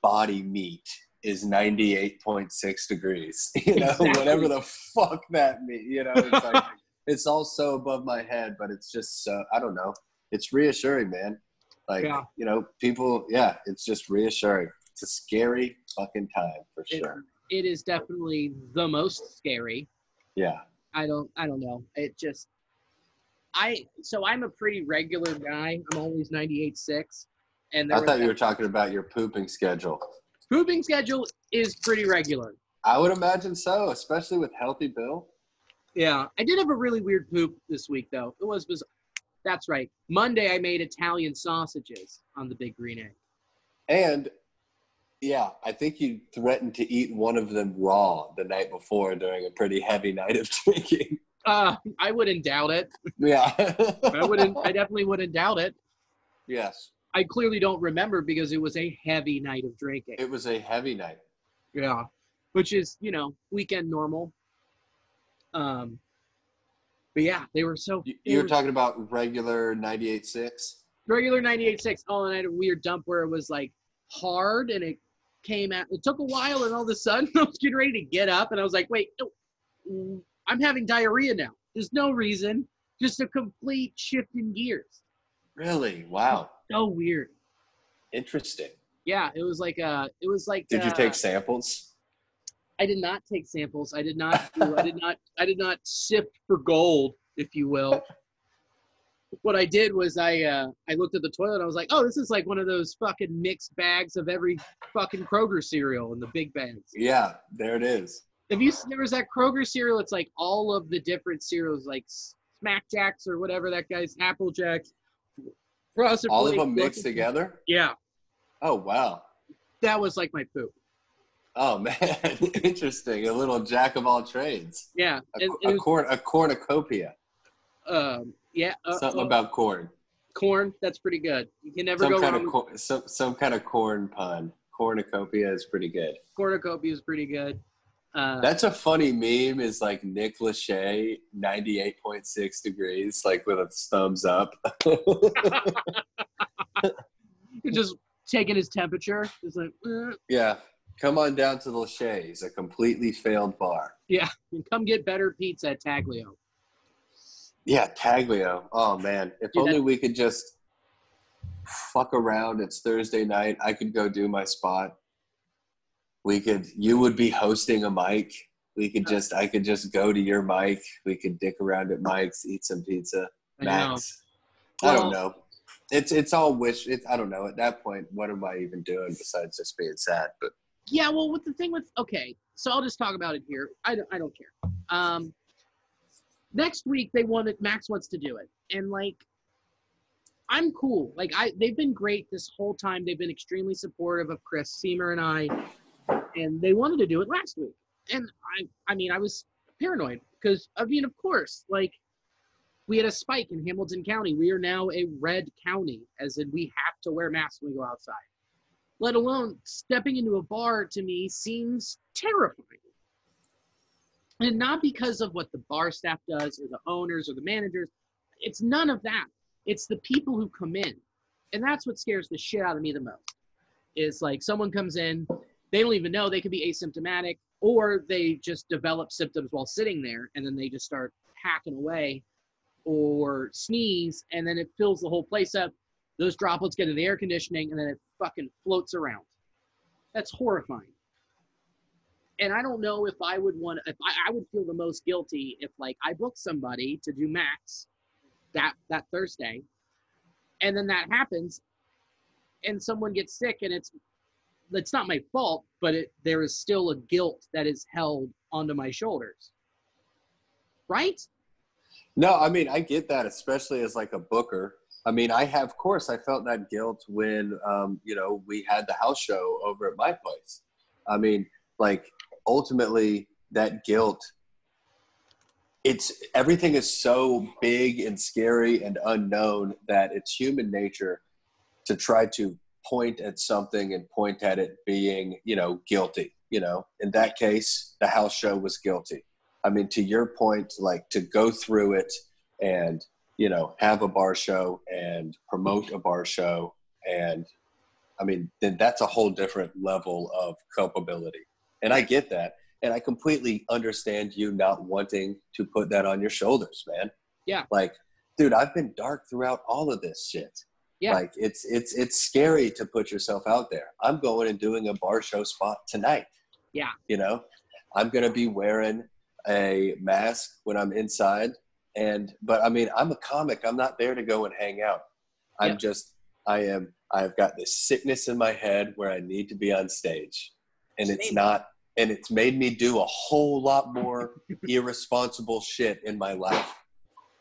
body meat is ninety eight point six degrees. [laughs] You know, Exactly. whatever the fuck that means. You know, it's like [laughs] it's all so above my head, but it's just so I don't know. It's reassuring, man. Like Yeah. you know, people. Yeah, it's just reassuring. It's a scary fucking time for It- sure. It is definitely the most scary. Yeah. I don't I don't know. It just I so I'm a pretty regular guy. I'm always 98.6. And I thought you were talking about your pooping schedule. pooping schedule is pretty regular. I would imagine so, especially with healthy Bill. Yeah. I did have a really weird poop this week though. It was was that's right. Monday I made Italian sausages on the big green egg. And yeah, I think you threatened to eat one of them raw the night before during a pretty heavy night of [laughs] drinking. Uh I wouldn't doubt it. Yeah. [laughs] I wouldn't I definitely wouldn't doubt it. yes. I clearly don't remember because it was a heavy night of drinking. It was a heavy night. Yeah, which is you know weekend normal. Um, but yeah, they were so You, you were were talking about regular 98.6? regular 98.6. Oh, and I had a weird dump where it was like hard and it came out. It took a while, and all of a sudden [laughs] I was getting ready to get up, and I was like, wait, no, I'm having diarrhea now. There's no reason, just a complete shift in gears. Really? Wow. So weird. Interesting. Yeah, it was like uh, it was like. Did you uh, take samples? I did not take samples. I did not. Do, I did not. I did not sift for gold, if you will. What I did was I uh, I looked at the toilet. and I was like, oh, this is like one of those fucking mixed bags of every fucking Kroger cereal in the big bags. Yeah, there it is. Have you? There was that Kroger cereal. It's like all of the different cereals, like Smack Jacks or whatever that guy's Apple Jacks. Frosted All of them mixed together? Yeah, Oh, wow. that was like my poop. Oh, man. [laughs] Interesting. A little jack of all trades. Yeah, A, a, it was, corn, a cornucopia. um, yeah. Uh, Something about corn. corn. That's pretty good. You can never Some go kind wrong. of cor- some, some kind of corn pun. Cornucopia is pretty good. cornucopia is pretty good. Uh, That's a funny meme. Is like Nick Lachey, ninety-eight point six degrees, like with a thumbs up. [laughs] [laughs] just taking his temperature. It's like, uh, yeah, come on down to the Shays, a completely failed bar. Yeah, and come get better pizza at Taglio. Yeah, Taglio. Oh man, if Dude, only that- we could just fuck around. It's Thursday night. I could go do my spot. We could. You would be hosting a mic. We could just. I could just go to your mic. We could dick around at Mike's, eat some pizza. I know. Max. I don't know. It's it's all wish. It's I don't know. At that point, what am I even doing besides just being sad? But Yeah, well, with the thing with okay, so I'll just talk about it here. I don't, I don't care. Um, next week they wanted Max wants to do it, and like, I'm cool. Like I, they've been great this whole time. They've been extremely supportive of Chris Seamer and I, and they wanted to do it last week. And I, I mean, I was paranoid because I mean, of course, like. We had a spike in Hamilton County. We are now a red county, as in we have to wear masks when we go outside let alone stepping into a bar to me seems terrifying. And not because of what the bar staff does or the owners or the managers. It's none of that. It's the people who come in. And that's what scares the shit out of me the most. Is like someone comes in, they don't even know they could be asymptomatic, or they just develop symptoms while sitting there and then they just start hacking away or sneeze and then it fills the whole place up those droplets get in the air conditioning and then it fucking floats around. That's horrifying. And I don't know if I would want if I, I would feel the most guilty if like I booked somebody to do Max that that Thursday, and then that happens, and someone gets sick and it's it's not my fault, but it, there is still a guilt that is held onto my shoulders. Right? No, I mean I get that, especially as like a booker. I mean, I have, of course, I felt that guilt when um, you know we had the house show over at my place. I mean, like ultimately, that guilt. It's everything is so big and scary and unknown that it's human nature to try to point at something and point at it being, you know, guilty. You know, in that case, the house show was guilty. I mean, to your point, like to go through it and you know have a bar show and promote a bar show, and I mean, then that's a whole different level of culpability. And I get that, and I completely understand you not wanting to put that on your shoulders, man. Yeah. Like, dude, I've been dark throughout all of this shit. Yeah. Like it's it's it's scary to put yourself out there. I'm going and doing a bar show spot tonight. Yeah. You know, I'm gonna be wearing a mask when I'm inside, and but I mean, I'm a comic. I'm not there to go and hang out. I'm Yeah. just I am. I've got this sickness in my head where I need to be on stage, and it's not. And it's made me do a whole lot more [laughs] irresponsible shit in my life.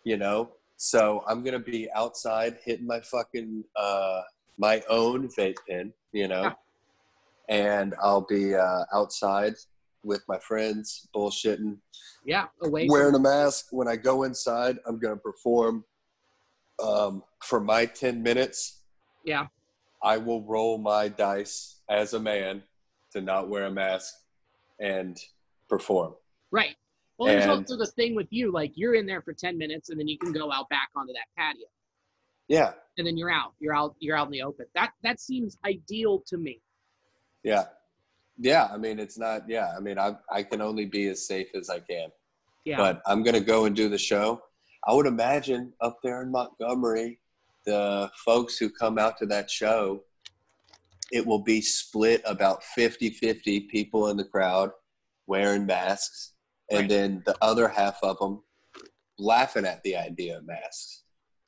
You know, so I'm gonna be outside hitting my fucking uh, my own vape pen. You know, Yeah. and I'll be uh, outside with my friends bullshitting Yeah. Away. wearing a mask when i go inside i'm going to perform um, for my 10 minutes Yeah. i will roll my dice as a man to not wear a mask and perform Right. Well, there's And- also the thing with you, like you're in there for 10 minutes and then you can go out back onto that patio yeah and then you're out. You're out. You're out in the open. That that seems ideal to me. yeah yeah i mean it's not yeah i mean i, I can only be as safe as i can Yeah. but i'm going to go and do the show i would imagine up there in montgomery the folks who come out to that show it will be split about 50-50 people in the crowd wearing masks and Right. then the other half of them laughing at the idea of masks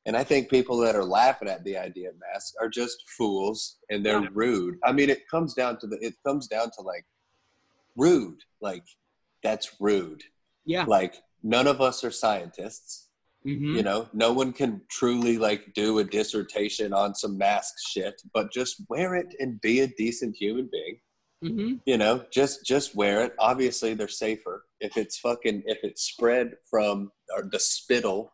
and i think people that are laughing at the idea of masks are just fools and they're Yeah. rude i mean it comes down to the it comes down to like rude like that's rude yeah. like none of us are scientists Mhm. you know no one can truly like do a dissertation on some mask shit but just wear it and be a decent human being Mhm. you know just just wear it obviously they're safer if it's fucking if it's spread from or the spittle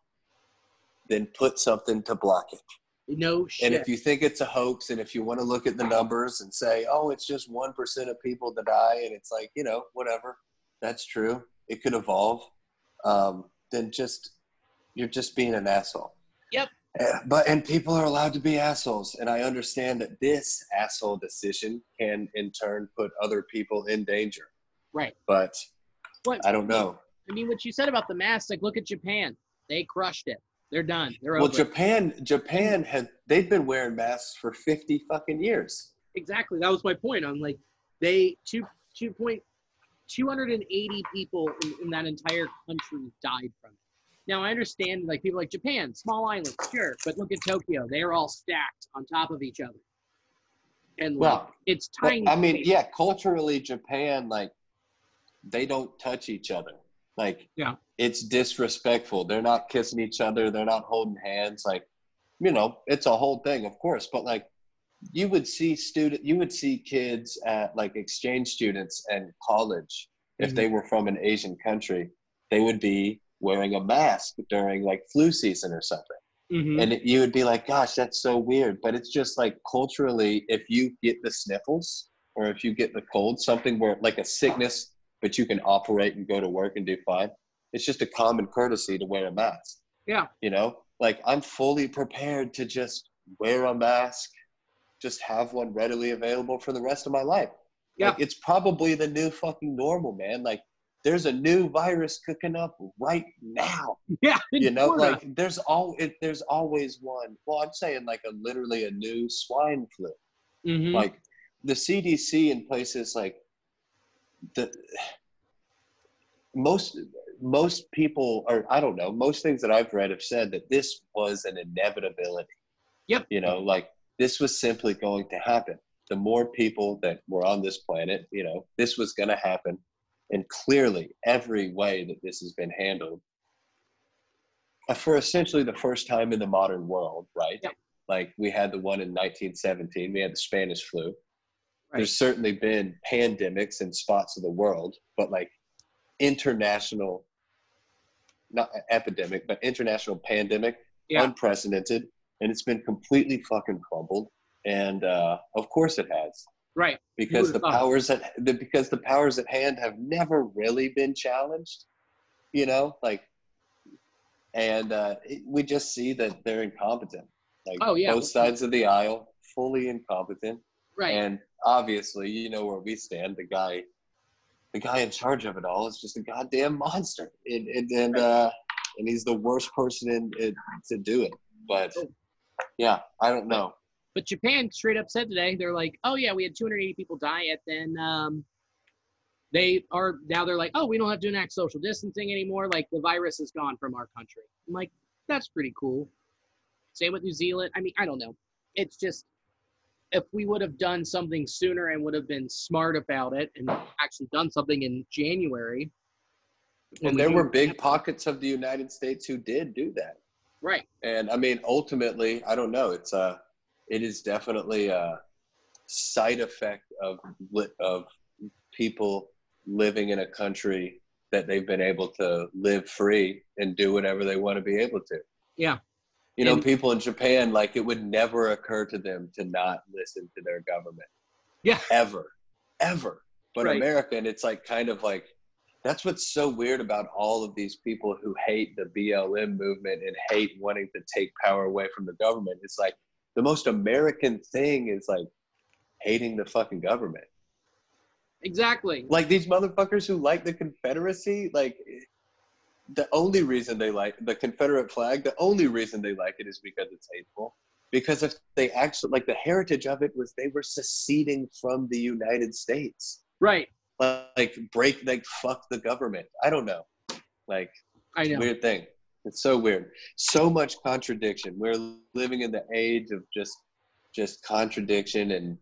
then put something to block it No shit. and if you think it's a hoax and if you want to look at the numbers and say oh it's just 1% of people that die and it's like you know whatever that's true it could evolve um, then just you're just being an asshole Yep. But and people are allowed to be assholes, and I understand that this asshole decision can in turn put other people in danger. Right. But What I don't know. I mean, what you said about the masks, like, look at Japan. They crushed it. They're done. They're Well, over. Japan, Japan had they've been wearing masks for fifty fucking years. exactly. That was my point. I'm like, they two two point two hundred and eighty people in, in that entire country died from it. Now I understand, like people like Japan, small island, sure, but look at Tokyo. They are all stacked on top of each other, and like, Well, it's But, tiny. I mean, yeah, culturally, Japan like they don't touch each other. Like, Yeah. it's disrespectful. They're not kissing each other. They're not holding hands. Like, you know, it's a whole thing, of course. But like, you would see student, you would see kids at like exchange students and college if Mhm. they were from an Asian country, they would be wearing a mask during like flu season or something Mhm. and it- you would be like gosh that's so weird but it's just like culturally if you get the sniffles or if you get the cold something where like a sickness but you can operate and go to work and do fine it's just a common courtesy to wear a mask Yeah. you know like i'm fully prepared to just wear a mask just have one readily available for the rest of my life Yeah. like it's probably the new fucking normal man like there's a new virus cooking up right now [laughs] yeah, you know Florida. like there's all it, there's always one well i'm saying like a literally a new swine flu Mhm. like the cdc in places like the most most people or i don't know most things that i've read have said that this was an inevitability. Yep. you know like this was simply going to happen. The more people that were on this planet you know this was going to happen. And clearly every way that this has been handled uh, for essentially the first time in the modern world right? Yep. like we had the one in 1917 we had the spanish flu Right. there's certainly been pandemics in spots of the world but like international not epidemic but international pandemic Yeah. unprecedented and it's been completely fucking crumbled and uh, of course it has right. because the thought? powers at the, because the powers at hand have never really been challenged you know like and uh, it, we just see that they're incompetent like Oh, yeah. both sides of the aisle fully incompetent Right. and obviously you know where we stand the guy the guy in charge of it all is just a goddamn monster and and, and uh and he's the worst person in, in to do it but yeah i don't know But Japan straight up said today, they're like, oh yeah, we had 280 people die, and then um, they are now they're like, oh, we don't have to enact social distancing anymore. Like the virus is gone from our country. I'm like, that's pretty cool. Same with New Zealand. I mean, I don't know. It's just if we would have done something sooner and would have been smart about it and actually done something in January. and we there were big pockets of the united states who did do that right. and i mean ultimately i don't know it's uh it is definitely a side effect of of people living in a country that they've been able to live free and do whatever they want to be able to Yeah. You know And- people in japan like it would never occur to them to not listen to their government Yeah. ever ever but Right. america and it's like kind of like that's what's so weird about all of these people who hate the BLM movement and hate wanting to take power away from the government. It's like the most American thing is like hating the fucking government. Exactly. Like these motherfuckers who like the Confederacy, like the only reason they like the Confederate flag, the only reason they like it is because it's hateful. Because if they actually like the heritage of it was they were seceding from the United States. Right. like break like fuck the government. I don't know. Like I know. weird thing. It's so weird. So much contradiction. We're living in the age of just just contradiction and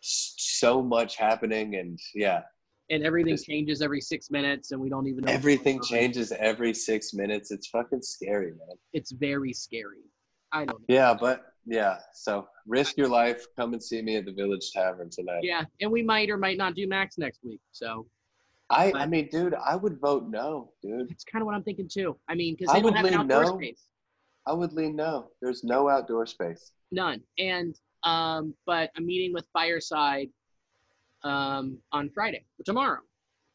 so much happening and yeah And everything Just- changes every six minutes, and we don't even know. everything changes every six minutes it's fucking scary man It's very scary. I don't know. yeah but yeah so risk your life come and see me at the village tavern tonight Yeah, and we might or might not do Max next week. So i i mean dude i would vote no dude that's kind of what I'm thinking too. I mean, because I they don't would have an lean outdoor no. space, i would lean no there's no outdoor space none. And um, but I'm meeting with Fireside um on Friday tomorrow.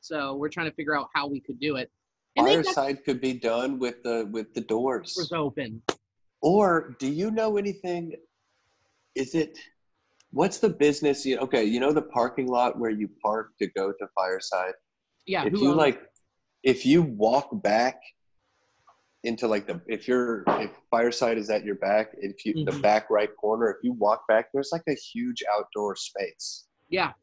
So we're trying to figure out how we could do it. And they got fireside could be done with the with the doors doors open. Or do you know anything? Is it what's the business? You okay, you know the parking lot where you park to go to Fireside. Yeah. if you owns- like, if you walk back into like the if you're if Fireside is at your back, if you the Mhm. back right corner, if you walk back, there's like a huge outdoor space, Yeah.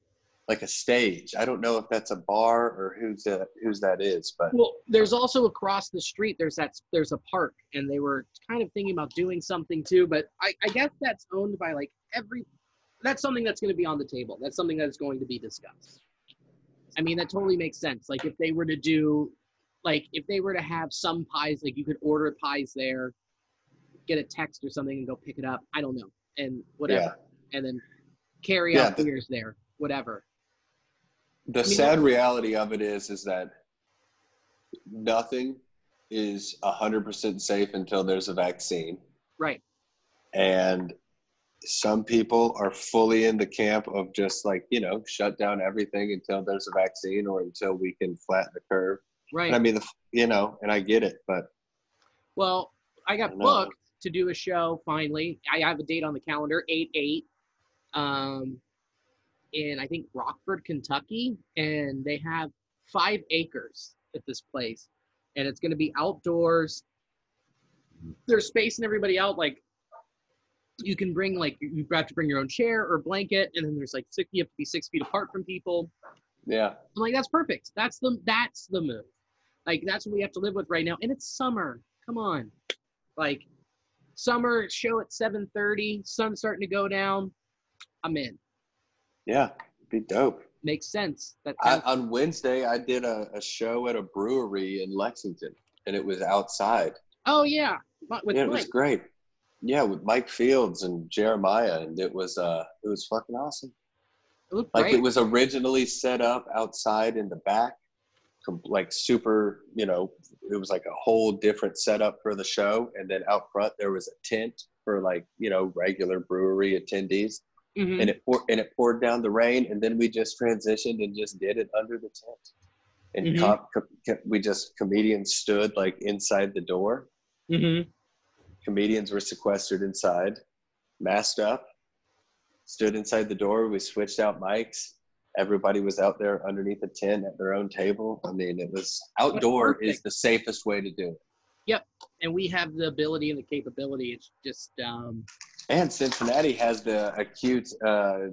Like a stage. I don't know if that's a bar or who's that whose that is, but Well, there's also across the street. There's that. There's a park, and they were kind of thinking about doing something too. But I, I guess that's owned by like every. That's something that's going to be on the table. That's something that's going to be discussed. I mean, that totally makes sense. Like if they were to do, like if they were to have some pies, like you could order pies there, get a text or something, and go pick it up. I don't know, and whatever, and then carry Yeah, out the- beers there, whatever. The I mean, sad reality of it is is that nothing is 100% safe until there's a vaccine Right. and some people are fully in the camp of just like you know shut down everything until there's a vaccine or until we can flatten the curve Right. and i mean the, you know and i get it but Well, I got I booked to do a show finally. I have a date on the calendar, 8 8, um, in I think Rockford, Kentucky. And they have five acres at this place. And it's going to be outdoors. They're spacing everybody out. Like, you can bring, like, you have to bring your own chair or blanket. And then there's like six, you have to be six feet apart from people. yeah I'm like, that's perfect. That's the that's the move. Like that's what we have to live with right now. And it's summer. Come on. Like summer show at 7:30, sun starting to go down. I'm in. Yeah be dope Makes sense. That I, sounds- on wednesday i did a, a show at a brewery in lexington and it was outside oh yeah. But With yeah, it was great yeah with mike fields and jeremiah and it was uh it was fucking awesome It looked like great. it was originally set up outside in the back like super you know it was like a whole different setup for the show and then out front there was a tent for like you know regular brewery attendees Mhm. and it pour, and it poured down the rain and then we just transitioned and just did it under the tent and Mhm. com- com- we just comedians stood like inside the door Mhm. comedians were sequestered inside, masked up, stood inside the door. We switched out mics. Everybody was out there underneath the tent at their own table. I mean, it was outdoor is the safest way to do it. Yep and we have the ability and the capability. It's just um And Cincinnati has the acute uh,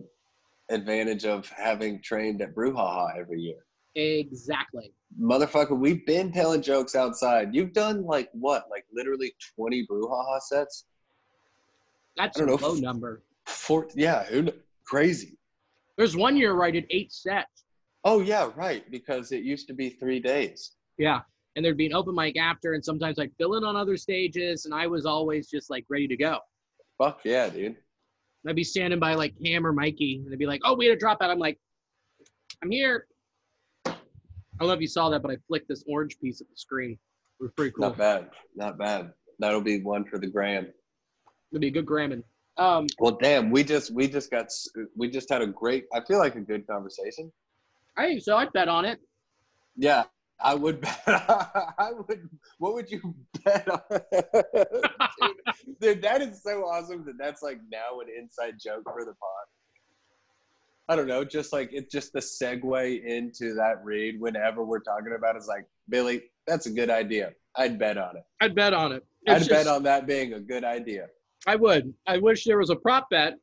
advantage of having trained at Brouhaha every year. exactly. Motherfucker, we've been telling jokes outside. You've done like what? Like literally 20 Brouhaha sets? That's a know. low number. Four, yeah, who crazy. There's one year where I did eight sets. Oh yeah, right. Because it used to be three days. Yeah. And there'd be an open mic after, and sometimes I'd fill in on other stages, and I was always just like ready to go. Fuck yeah, dude. I'd be standing by like Cam or Mikey, and they'd be like, "Oh, we had a dropout." I'm like, "I'm here." I if you saw that, but I flicked this orange piece at the screen. It was pretty cool. Not bad. Not bad. That'll be one for the gram. It'll be a good Grammon. Um, Well, damn, we just we just got we just had a great. I feel like a good conversation. I think so. I'd bet on it. Yeah, I would [laughs] bet. I would. What would you [laughs] bet on? dude, dude, that is so awesome that that's like now an inside joke for the pod. I don't know, just like it's just the segue into that read whenever we're talking about it's like, Billy, that's a good idea. I'd bet on it. I'd bet on it. I'd It's bet on that being a good idea. I would. I wish there was a prop bet.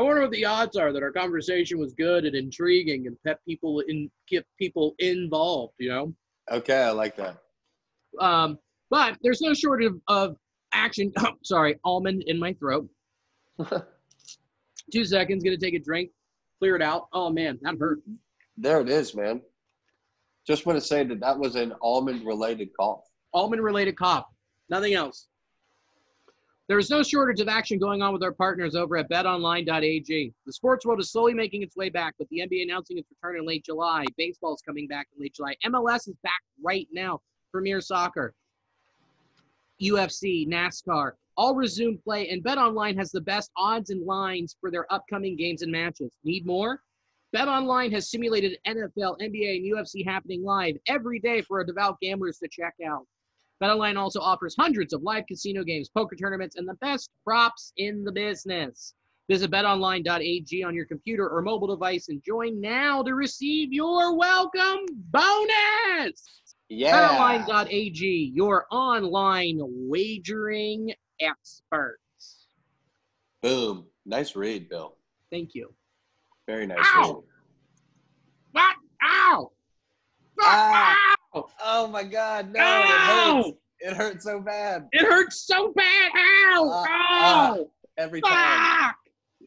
I wonder what the odds are that our conversation was good and intriguing and kept people in kept people involved. You know. Okay, I like that. Um, but there's no shortage of, of action. [coughs] sorry, almond in my throat. [laughs] Two seconds, gonna take a drink, clear it out. Oh man, that hurt. There it is, man. Just want to say that that was an almond related cough. Almond related cough, nothing else. There is no shortage of action going on with our partners over at betonline.ag. The sports world is slowly making its way back, with the NBA announcing its return in late July. Baseball is coming back in late July. MLS is back right now. Premier Soccer, UFC, NASCAR, all resume play, and BetOnline has the best odds and lines for their upcoming games and matches. Need more? BetOnline has simulated NFL, NBA, and UFC happening live every day for our devout gamblers to check out. BetOnline also offers hundreds of live casino games, poker tournaments, and the best props in the business. Visit betonline.ag on your computer or mobile device and join now to receive your welcome bonus. Yeah. BetOnline.ag, your online wagering experts. Boom. Nice read, Bill. Thank you. Very nice Ow! read. What? Ow! Ah! Oh my God! No, it hurts. It hurts so bad It hurts so bad. Ow! Ah, Ow! every time,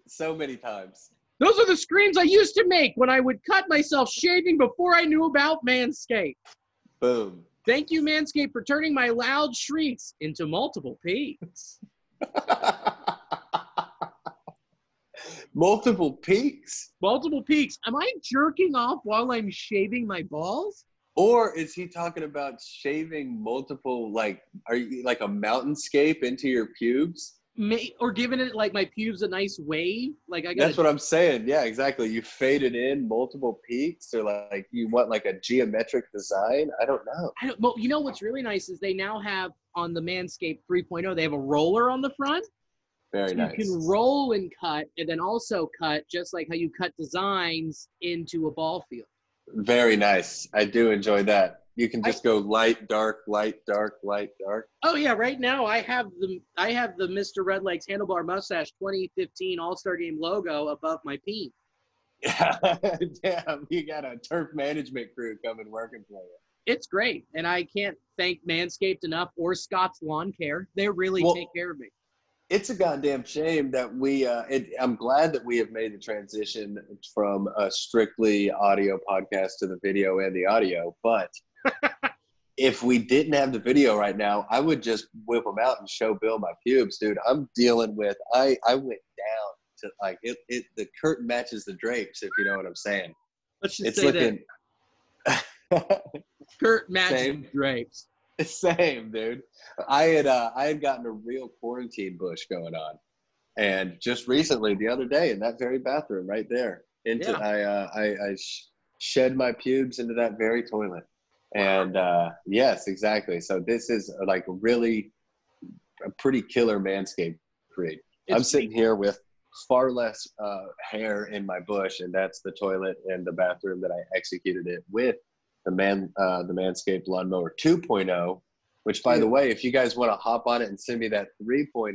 so many times. Those are the screams I used to make when I would cut myself shaving before I knew about Manscaped. Boom. Thank you, Manscaped, for turning my loud shrieks into multiple peaks. [laughs] Multiple peaks, Multiple peaks. Am I jerking off while I'm shaving my balls? Or is he talking about shaving multiple? Like, are you like a mountainscape into your pubes? May, or giving it like my pubes a nice wave? Like I got. That's what I'm saying. Yeah, exactly. You faded in multiple peaks, or like you want like a geometric design. I don't know. I don't, well, you know what's really nice is they now have on the Manscaped 3.0, they have a roller on the front. Very So nice. You can roll and cut, and then also cut just like how you cut designs into a ball field. Very nice. I do enjoy that. You can just go light, dark, light, dark, light, dark. Oh yeah, right now I have the I have the Mr. Redlegs handlebar mustache 2015 All Star Game logo above my peen. Yeah, [laughs] damn. You got a turf management crew coming working for you. It's great, and I can't thank Manscaped enough or Scott's Lawn Care. They really Well- take care of me. It's a goddamn shame that we. Uh, it, I'm glad that we have made the transition from a strictly audio podcast to the video and the audio. But [laughs] if we didn't have the video right now, I would just whip them out and show Bill my pubes, dude. I'm dealing with. I I went down to like it. It the curtain matches the drapes, if you know what I'm saying. Let's just It's say looking. that Kurt matches Same. drapes. [laughs] Same, dude. I had uh, I had gotten a real quarantine bush going on, and just recently, the other day, in that very bathroom right there, into Yeah. I uh, I, I sh- shed my pubes into that very toilet, and uh, yes, exactly. So this is uh, like really a pretty killer manscaped breed. I'm sitting here with far less uh, hair in my bush, and that's the toilet and the bathroom that I executed it with the man uh, the Manscaped Lawnmower 2.0. Which, by the way, if you guys want to hop on it and send me that oh, 3.0,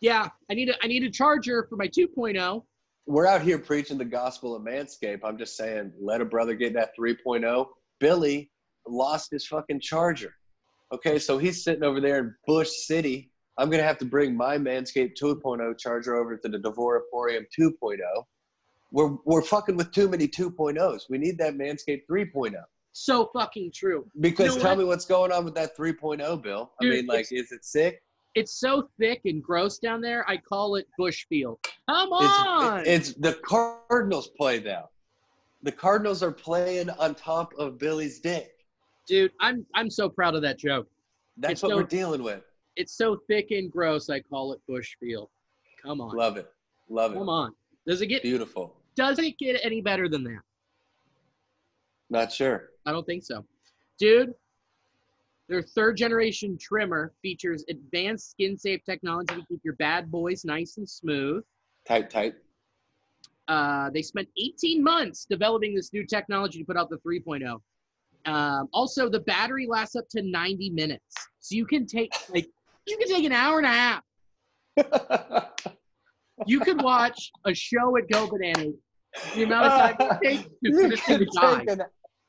Yeah, I need a I need a charger for my oh. 2.0. we're out here preaching the gospel of Manscaped. I'm just saying, let a brother get that 3.0. Billy lost his fucking charger. Okay, so he's sitting over there in Bush City. I'm gonna have to bring my Manscaped 2.0 charger over to the Devoraporium 2.0. We're we're fucking with too many 2.0s. We need that Manscaped 3.0. So fucking true. Because You know tell what? me what's going on with that 3.0, Bill. I mean, like, is it sick? It's so thick and gross down there. I call it Bushfield. Come It's, on. it's the Cardinals play now. The Cardinals are playing on top of Billy's dick. Dude, I'm I'm so proud of that joke. That's It's what so- we're dealing with. It's so thick and gross. I call it Bushfield. Come on. Love it. Love it. Come on. Does it get Beautiful. does it get any better than that? Not sure. I don't think so. Dude, their third generation trimmer features advanced skin safe technology to keep your bad boys nice and smooth. Tight, tight. Uh, they spent 18 months developing this new technology to put out the 3.0. Um, also, the battery lasts up to 90 minutes, so you can take like you can take an hour and a half. [laughs] You could watch a show at Go Bananas. The amount of time it takes to finish the guy.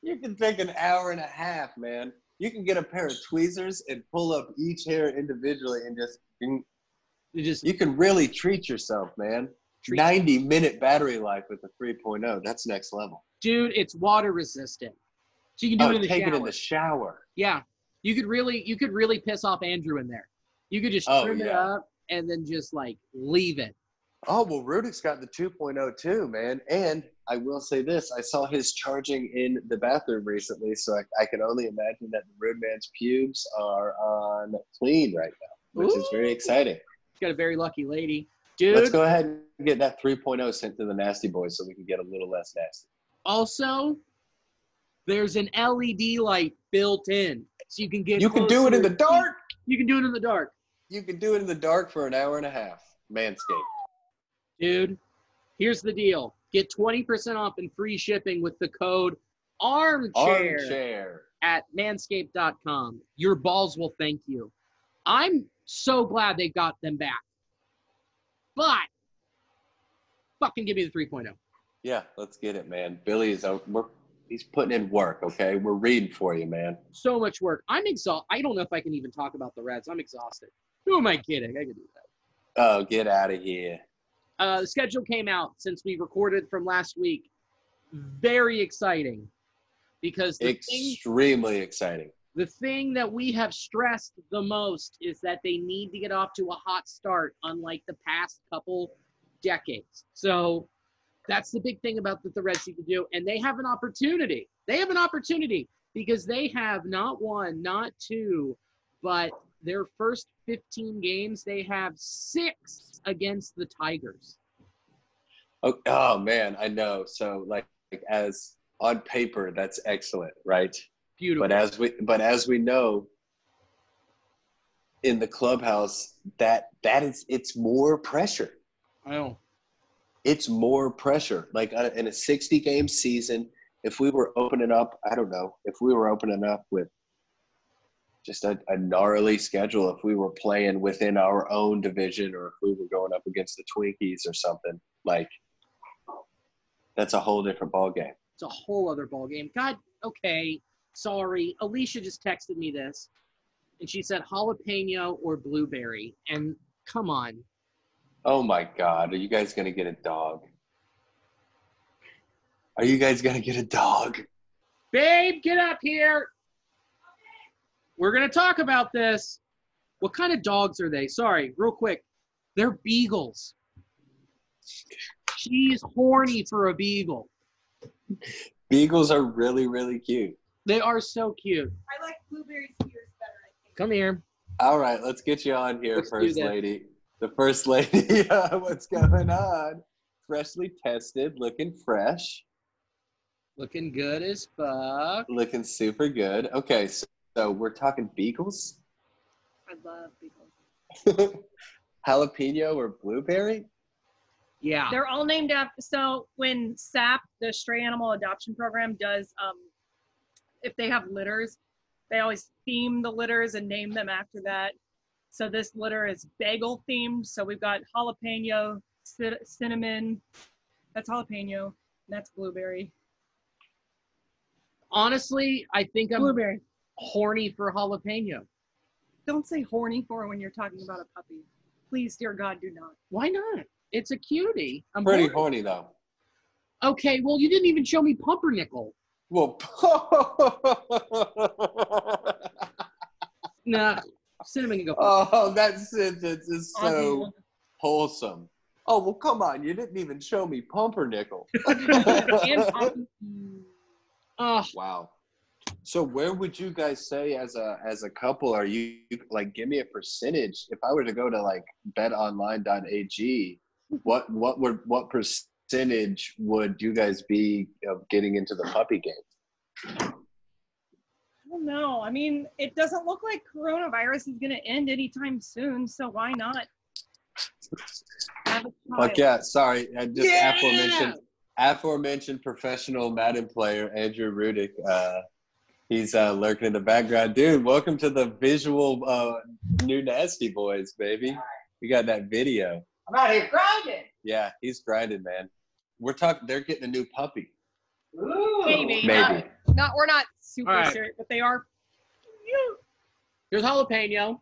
You can take an hour and a half, man. You can get a pair of tweezers and pull up each hair individually and just you You just you can really treat yourself, man. treat 90 minute battery life with a 3.0. That's next level. dude, it's water resistant. So you can do Oh, it in the take shower. it in the shower. yeah. You could really you could really piss off Andrew in there. You could just Oh, trim it up and then just like leave it. Oh well, Rudik's got the 2.0 too, man. And I will say this: I saw his charging in the bathroom recently, so I, I can only imagine that the Rude Man's pubes are on clean right now, which is very exciting. He's got a very lucky lady. Dude, Let's go ahead and get that 3.0 sent to the Nasty Boys so we can get a little less nasty. also there's an LED light built in. So you can get. You can do it in the dark. You can do it in the dark, You can do it in the dark for an hour and a half. Manscaped. Dude. Here's the deal: get 20% off and free shipping with the code Armchair, Armchair. at Manscaped.com. Your balls will thank you. I'm so glad they got them back, but fucking give me the oh. 3.0. Yeah, let's get it, man. Billy is out. We're, he's putting in work. Okay, we're reading for you, man. so much work. I'm exhausted. I don't know if I can even talk about the Reds. I'm exhausted. Who am I kidding? I can do that. Oh, get out of here. Uh, the schedule came out since we recorded from last week. Very exciting because the thing, Extremely exciting. the thing that we have stressed the most is that they need to get off to a hot start, unlike the past couple decades. So that's the big thing about that the Reds need to do, and they have an opportunity. They have an opportunity because they have not one, not two, but their first 15 games, they have six against the Tigers. Oh, oh man, I know. So like, like as on paper, that's excellent, right? Beautiful. But as we but as we know, in the clubhouse, that that is it's more pressure. I know. It's more pressure. Like uh, in a 60 game season, if we were opening up, I don't know, if we were opening up with just a, a gnarly schedule, if we were playing within our own division or if we were going up against the Twinkies or something, like that's a whole different ball game. It's a whole other ball game. God, okay, sorry. Alicia just texted me this, and she said jalapeno or blueberry. And come on, Oh my God, are you guys gonna get a dog? Are you guys gonna get a dog? babe, get up here. We're gonna talk about this. What kind of dogs are they? Sorry, real quick. They're beagles. She's horny for a beagle. Beagles are really, really cute. They are so cute. I like blueberry spears better, I think. Come here. All right, let's get you on here, Let's First. Lady. The First Lady, [laughs] uh, what's going on? Freshly tested, looking fresh, Looking good as fuck. looking super good. Okay, so, so we're talking beagles, I love beagles. [laughs] jalapeno or blueberry. Yeah. They're all named after. So when SAP, the Stray Animal Adoption Program, does, um, if they have litters, they always theme the litters and name them after that. So this litter is bagel themed. So we've got jalapeno, cin- cinnamon. That's jalapeno. And that's blueberry. Honestly, I think I'm Blueberry. Horny for jalapeno. Don't say horny for when you're talking about a puppy. Please, dear God, do not. Why not? It's a cutie. I'm Pretty horny. horny though. Okay, well, you didn't even show me pumpernickel. Well, [laughs] Nah, cinnamon can go. oh, that sentence is so Ozzy- wholesome. Oh well, come on! You didn't even show me pumpernickel. [laughs] and Poppy. Oh, [laughs] Wow. So where would you guys say as a as a couple are you like give me a percentage if I were to go to like betonline.ag what what would what percentage would you guys be of getting into the puppy game? I don't know. I mean, it doesn't look like coronavirus is going to end anytime soon, so why not? Fuck yeah, sorry. I just Yeah! aforementioned aforementioned professional Madden player Andrew Rudick. Uh he's uh lurking in the background. Dude, welcome to the visual uh new nasty boys, baby. We got that video. I'm out here grinding. Yeah, he's grinding, man. We're talking. They're getting a new puppy. Ooh. Maybe. Maybe. Not, we're not super All right. serious, but they are. here's jalapeno.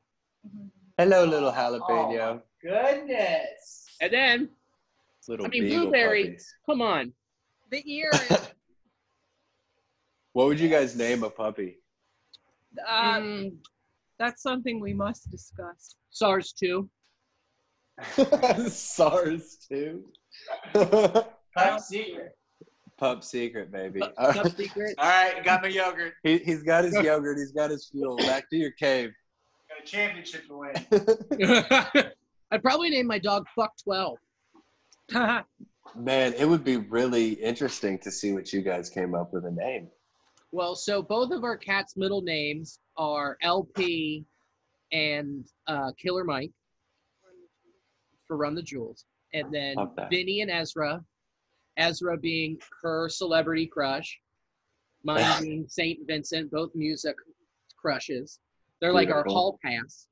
Hello, little jalapeno. Oh. Goodness. And then, little I mean, beagle blueberry. puppies. come on. The ear is. What would you guys name a puppy? Um, Mm, that's something we must discuss. SARS 2. [laughs] SARS too. Top secret. Pup secret, baby. Top All right. secret. All right, got my yogurt. He, he's got his yogurt. He's got his fuel. Back to your cave. Got a championship to win. [laughs] I'd probably name my dog Fuck 12. Man, it would be really interesting to see what you guys came up with a name. Well, so both of our cats' middle names are LP and uh, Killer Mike for Run the Jewels, and then. Vinny and Ezra. Ezra being her celebrity crush, mine [laughs] being Saint Vincent, both music crushes. They're like our hall pass.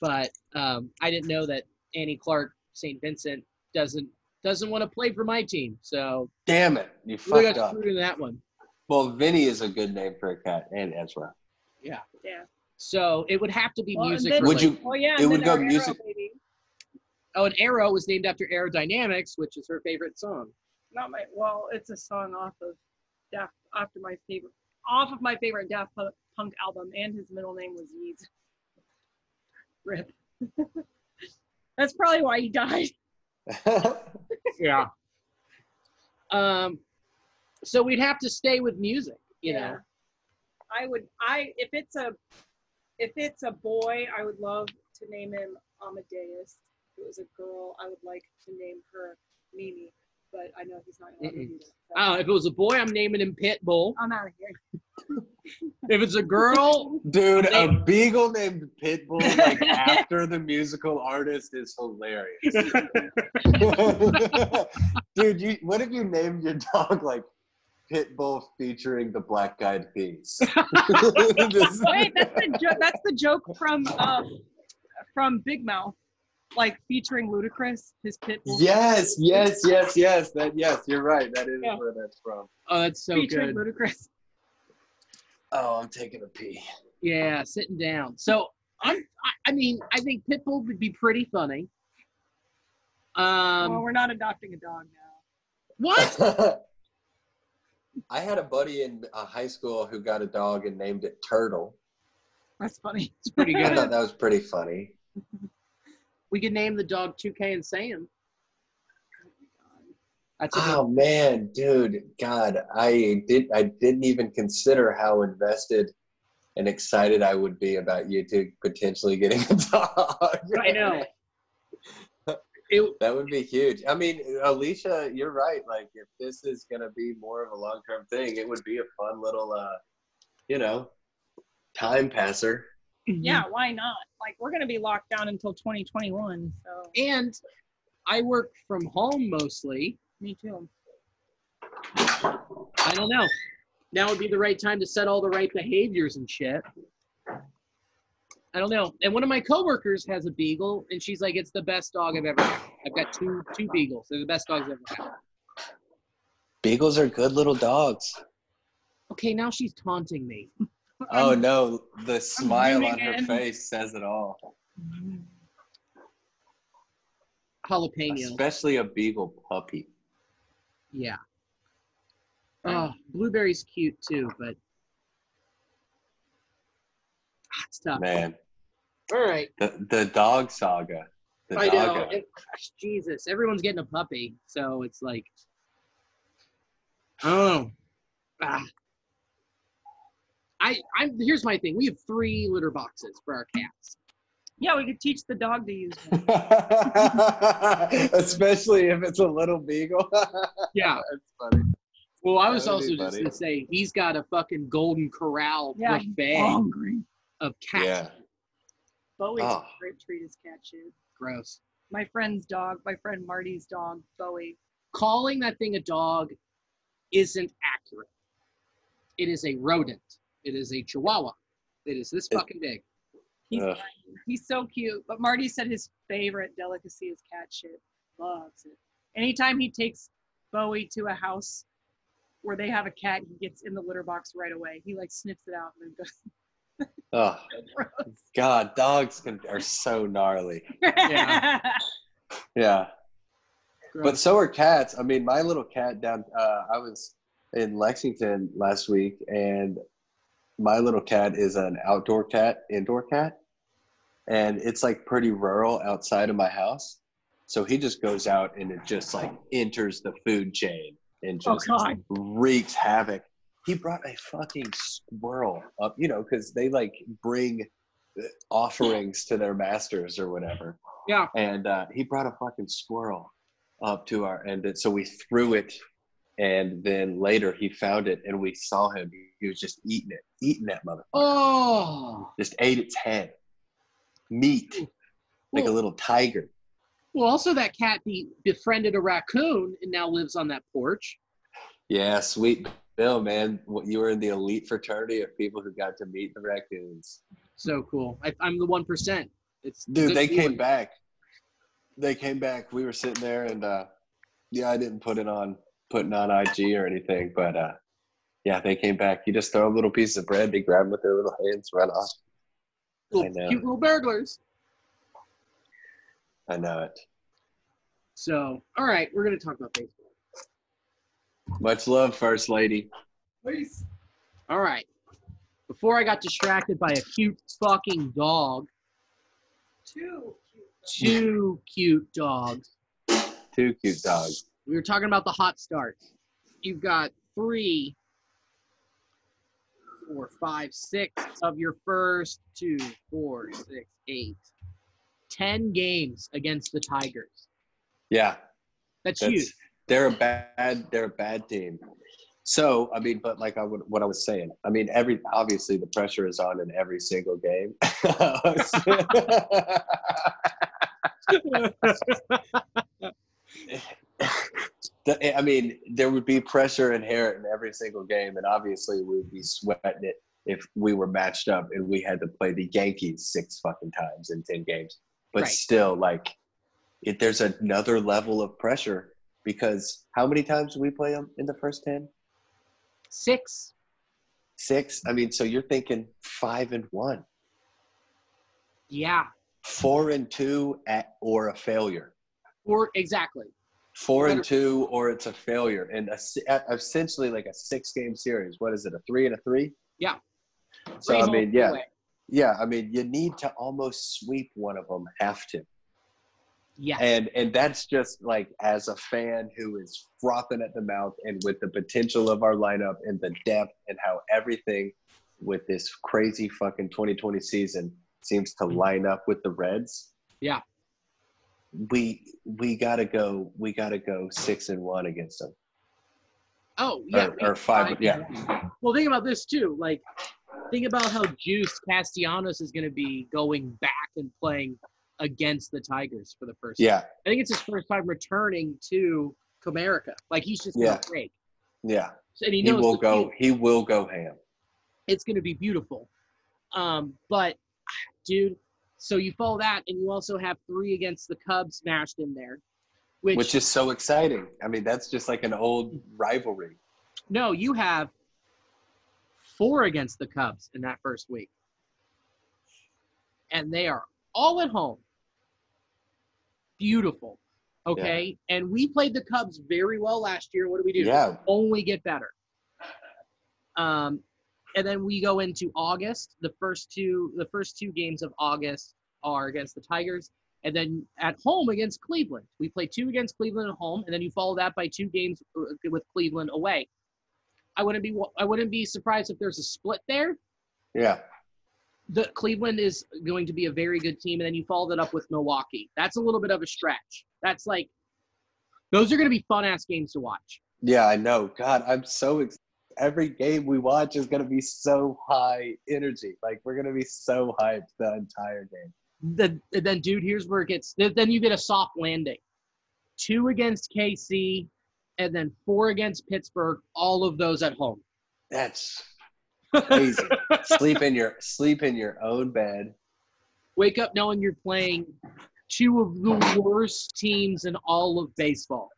But um, I didn't know that Annie Clark, Saint Vincent, doesn't doesn't want to play for my team. So Damn it, you we fucked got up. screwed in that one. Well, Vinny is a good name for a cat, and Ezra. Yeah. Yeah. So it would have to be Well, and music. then- Would related. you? Oh yeah. It and would then go our Arrow music- baby. Oh, and Arrow was named after Aerodynamics, which is her favorite song. Not my. Well, it's a song off of Daft after my favorite off of my favorite Daft Pu- Punk album, and his middle name was Yeez. [laughs] Rip. [laughs] That's probably why he died. [laughs] Yeah. Um, so we'd have to stay with music, you Yeah. know. I would. I if it's a if it's a boy, I would love to name him Amadeus. If it was a girl, I would like to name her Mimi. But I know he's not allowed to do that. so Uh, if it was a boy, I'm naming him Pitbull. I'm out of here. [laughs] [laughs] If it's a girl, Dude, a beagle named Pitbull, like [laughs] after the musical artist, is hilarious. Dude, you what if you named your dog like Pitbull featuring the Black Eyed Peas? [laughs] Wait, that's the jo- that's the joke from um, from Big Mouth, like featuring Ludacris, his pit bull. yes, yes, yes, yes. That yes, you're right. That is Yeah. where that's from. oh, that's so featuring good. Ludacris. Oh, I'm taking a pee. Yeah, sitting down. So I'm. I, I mean, I think Pitbull would be pretty funny. Um, well, we're not adopting a dog now. what? [laughs] I had a buddy in uh, high school who got a dog and named it Turtle. That's funny. It's pretty [laughs] I thought that was pretty funny. [laughs] We could name the dog 2K and Sam. A good Oh man, dude, God, I did I didn't even consider how invested and excited I would be about you two potentially getting a [laughs] dog. I know. It, That would be huge. I mean, Alicia, you're right. Like, if this is gonna be more of a long term thing, it would be a fun little, uh, you know, time passer. Yeah, why not? Like we're gonna be locked down until 2021. So And I work from home mostly. me too. I don't know. Now would be the right time to set all the right behaviors and shit. I don't know. And one of my coworkers has a beagle, and she's like, "It's the best dog I've ever had. I've got two two beagles. They're the best dogs I've ever had." Beagles are good little dogs. Okay, now she's taunting me. [laughs] Oh no, the smile on her in. face says it all. Jalapeno. Especially a beagle puppy. Yeah. Hmm. Oh, blueberry's cute too, but it's tough. Man, All right. the the dog saga. The I know. doggo. And, gosh, Jesus, everyone's getting a puppy, so it's like, oh, ah. I, I'm. Here's my thing. We have three litter boxes for our cats. Yeah, we could teach the dog to use one. [laughs] Especially if it's a little beagle. [laughs] Yeah. That's funny. Well, I was also just funny. gonna say he's got a fucking golden corral Yeah, buffet hungry. of cat Yeah. Bowie's Oh. Ah. a great treat is cat shit. gross. My friend's dog, my friend Marty's dog, Bowie. Calling that thing a dog isn't accurate. It is a rodent. It is a chihuahua. It is this fucking big. He's Ugh. he's so cute. But Marty said his favorite delicacy is cat shit. Loves it. Anytime he takes Bowie to a house where they have a cat, he gets in the litter box right away. He like sniffs it out and then goes Oh. [laughs] God, dogs can, are so gnarly. Yeah. Yeah. But so are cats. I mean, my little cat down. Uh, I was in Lexington last week, and my little cat is an outdoor cat, indoor cat, and it's like pretty rural outside of my house. So he just goes out and it just like enters the food chain and Oh, just wreaks havoc. He brought a fucking squirrel up, you know, because they like bring offerings to their masters or whatever Yeah. and uh, he brought a fucking squirrel up to our and it, so we threw it and then later he found it, and we saw him. He was just eating it, eating that motherfucker. Oh. Just ate its head, meat, like a little tiger. Well, also that cat be, befriended a raccoon and now lives on that porch. Yeah, sweet Bill, man. You were in the elite fraternity of people who got to meet the raccoons. So cool. I, I'm the one percent. It's Dude, they feeling. came back. They came back. We were sitting there, and uh, yeah, I didn't put it on putting on IG or anything, but uh, yeah, they came back. You just throw a little piece of bread, they grab them with their little hands, run off. Little, I know. cute little burglars. I know it. So, all right, we're gonna talk about baseball. Much love, First Lady. Please. All right. Before I got distracted by a cute fucking dog, Two. two cute dogs. Two cute dogs. We were talking about the hot start. You've got three, four, five, six of your first two, four, six, eight, ten games against the Tigers. Yeah, That's, that's huge. They're a bad they're a bad team. So I mean, but like I would, what I was saying, I mean, every obviously the pressure is on in every single game. [laughs] I mean, there would be pressure inherent in every single game, and obviously we would be sweating it if we were matched up and we had to play the Yankees six fucking times in ten games. But Right. still, like, it, there's another level of pressure because how many times do we play them in the first ten? Six. Six. I mean, so you're thinking five and one, Yeah. four and two, at, or a failure. Or exactly. four and two or it's a failure and a, essentially like a six game series what is it a three and a three Yeah. so Three i mean yeah yeah i mean you need to almost sweep one of them have to Yes. and and that's just like as a fan who is frothing at the mouth and with the potential of our lineup and the depth and how everything with this crazy fucking 2020 season seems to mm-hmm. line up with the reds Yeah. we we gotta go we gotta go six and one against them oh, yeah. or, or five, yeah Well, think about this too. Like, think about how juiced Castellanos is going to be going back and playing against the Tigers for the first time. yeah I think it's his first time returning to Comerica. Like, he's just Yeah. going to break. yeah And he he will go field. he will go ham It's going to be beautiful. Um, but, dude, so you follow that, and you also have three against the Cubs smashed in there. Which, which is so exciting i mean that's just like an old rivalry no, you have four against the Cubs in that first week. And they are all at home. Beautiful. Okay. And we played the Cubs very well last year. What do we do? yeah Only get better. Um, and then we go into August. The first two, the first two games of August are against the Tigers, and then at home against Cleveland. We play two against Cleveland at home, and then you follow that by two games uh, with Cleveland away. I wouldn't be I wouldn't be surprised if there's a split there. yeah The Cleveland is going to be a very good team, and then you follow that up with Milwaukee. That's a little bit of a stretch. That's like those are going to be fun ass games to watch. yeah i know god i'm so every game we watch is going to be so high energy like we're going to be so hyped the entire game the then dude here's where it gets then then you get a soft landing two against kc and then four against pittsburgh all of those at home that's [laughs] sleep in your sleep in your own bed. Wake up knowing you're playing two of the worst teams in all of baseball.